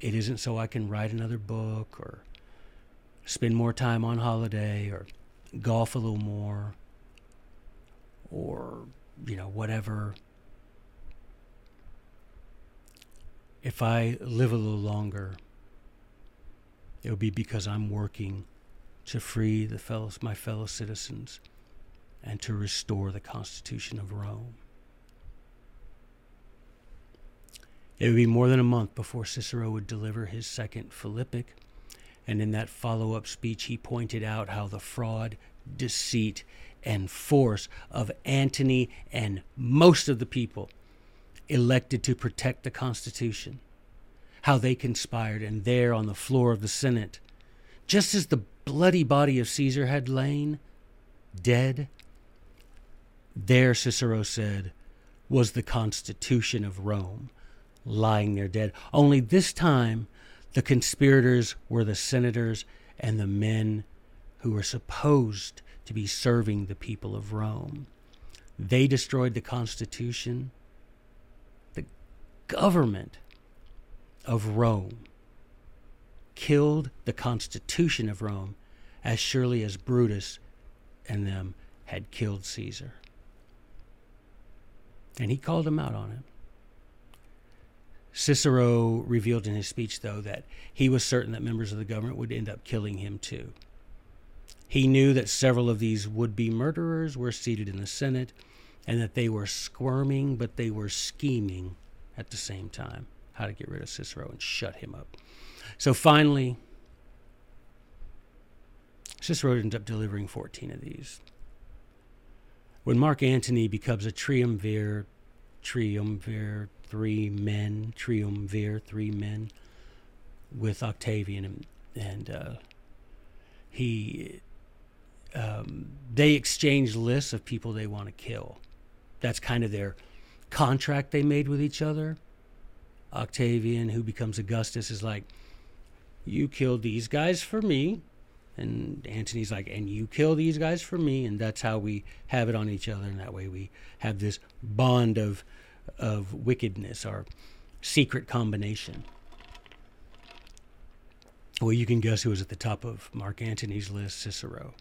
it isn't so I can write another book or spend more time on holiday or golf a little more or, you know, whatever. If I live a little longer, it will be because I'm working to free the fellows, my fellow citizens and to restore the Constitution of Rome. It would be more than a month before Cicero would deliver his second Philippic, and in that follow up speech, he pointed out how the fraud, deceit, and force of Antony and most of the people elected to protect the Constitution, how they conspired, and there on the floor of the Senate, just as the bloody body of Caesar had lain, dead, there, Cicero said, was the Constitution of Rome lying there dead. Only this time, the conspirators were the senators and the men who were supposed to be serving the people of Rome. They destroyed the Constitution. The government of Rome killed the Constitution of Rome as surely as Brutus and them had killed Caesar. And he called him out on it. Cicero revealed in his speech, though, that he was certain that members of the government would end up killing him too. He knew that several of these would be murderers were seated in the Senate and that they were squirming, but they were scheming at the same time how to get rid of Cicero and shut him up. So finally, Cicero ended up delivering 14 of these. When Mark Antony becomes a triumvir, triumvir, three men, triumvir, three men, with Octavian, and, and uh, he, um, they exchange lists of people they want to kill. That's kind of their contract they made with each other. Octavian, who becomes Augustus, is like, "You killed these guys for me," and Antony's like, "And you kill these guys for me," and that's how we have it on each other, and that way we have this bond of of wickedness our secret combination. Well, you can guess who was at the top of Mark Antony's list Cicero.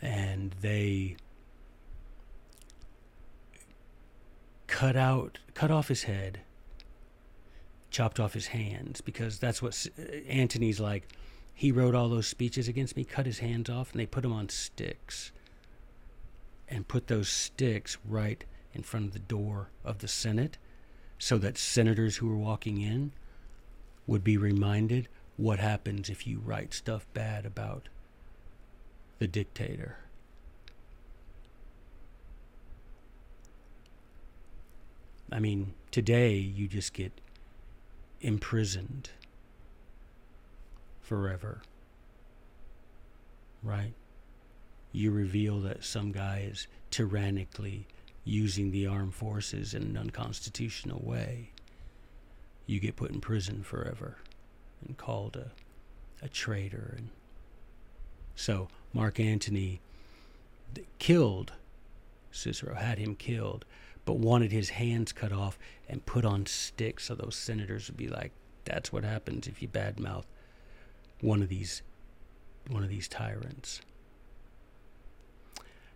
And they cut out, cut off his head, chopped off his hands, because that's what uh, Antony's like. He wrote all those speeches against me, cut his hands off, and they put them on sticks and put those sticks right in front of the door of the Senate so that senators who were walking in would be reminded what happens if you write stuff bad about the dictator. I mean, today you just get imprisoned forever. Right? You reveal that some guy is tyrannically using the armed forces in an unconstitutional way, you get put in prison forever and called a, a traitor. And so Mark Antony killed Cicero, had him killed, but wanted his hands cut off and put on sticks so those senators would be like, that's what happens if you badmouth one of these one of these tyrants.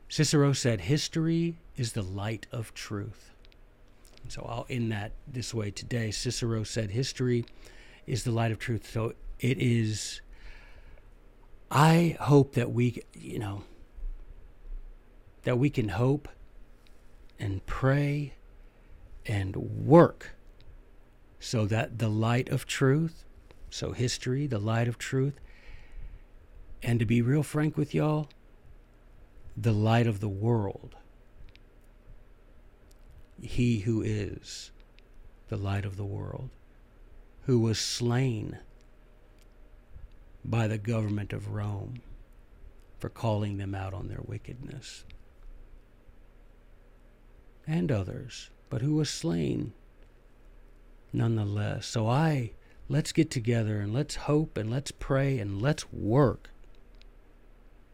Cicero said, History is the light of truth. so I'll end that this way today. Cicero said, History is the light of truth. So it is, I hope that we, you know, that we can hope and pray and work so that the light of truth, so history, the light of truth, and to be real frank with y'all, the light of the world. He who is the light of the world, who was slain by the government of Rome for calling them out on their wickedness. and others, but who was slain nonetheless. So I, let's get together and let's hope and let's pray and let's work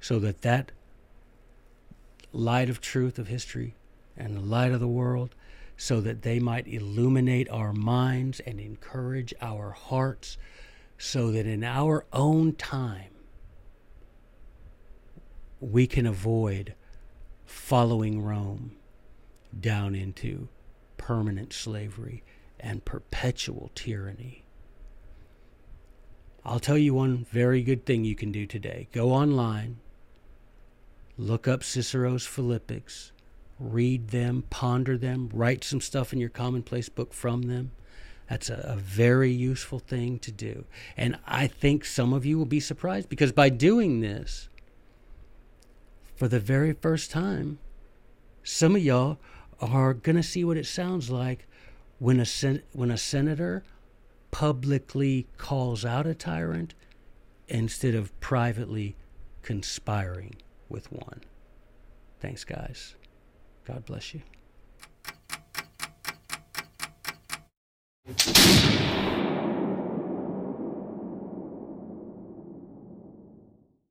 so that that light of truth of history and the light of the world so that they might illuminate our minds and encourage our hearts so that in our own time we can avoid following Rome down into permanent slavery and perpetual tyranny. I'll tell you one very good thing you can do today. Go online, look up Cicero's Philippics, read them, ponder them, write some stuff in your commonplace book from them. That's a, a, very useful thing to do. And I think some of you will be surprised because by doing this, for the very first time, some of y'all are going to see what it sounds like when a sen- when a senator publicly calls out a tyrant instead of privately conspiring with one. Thanks, guys. God bless you.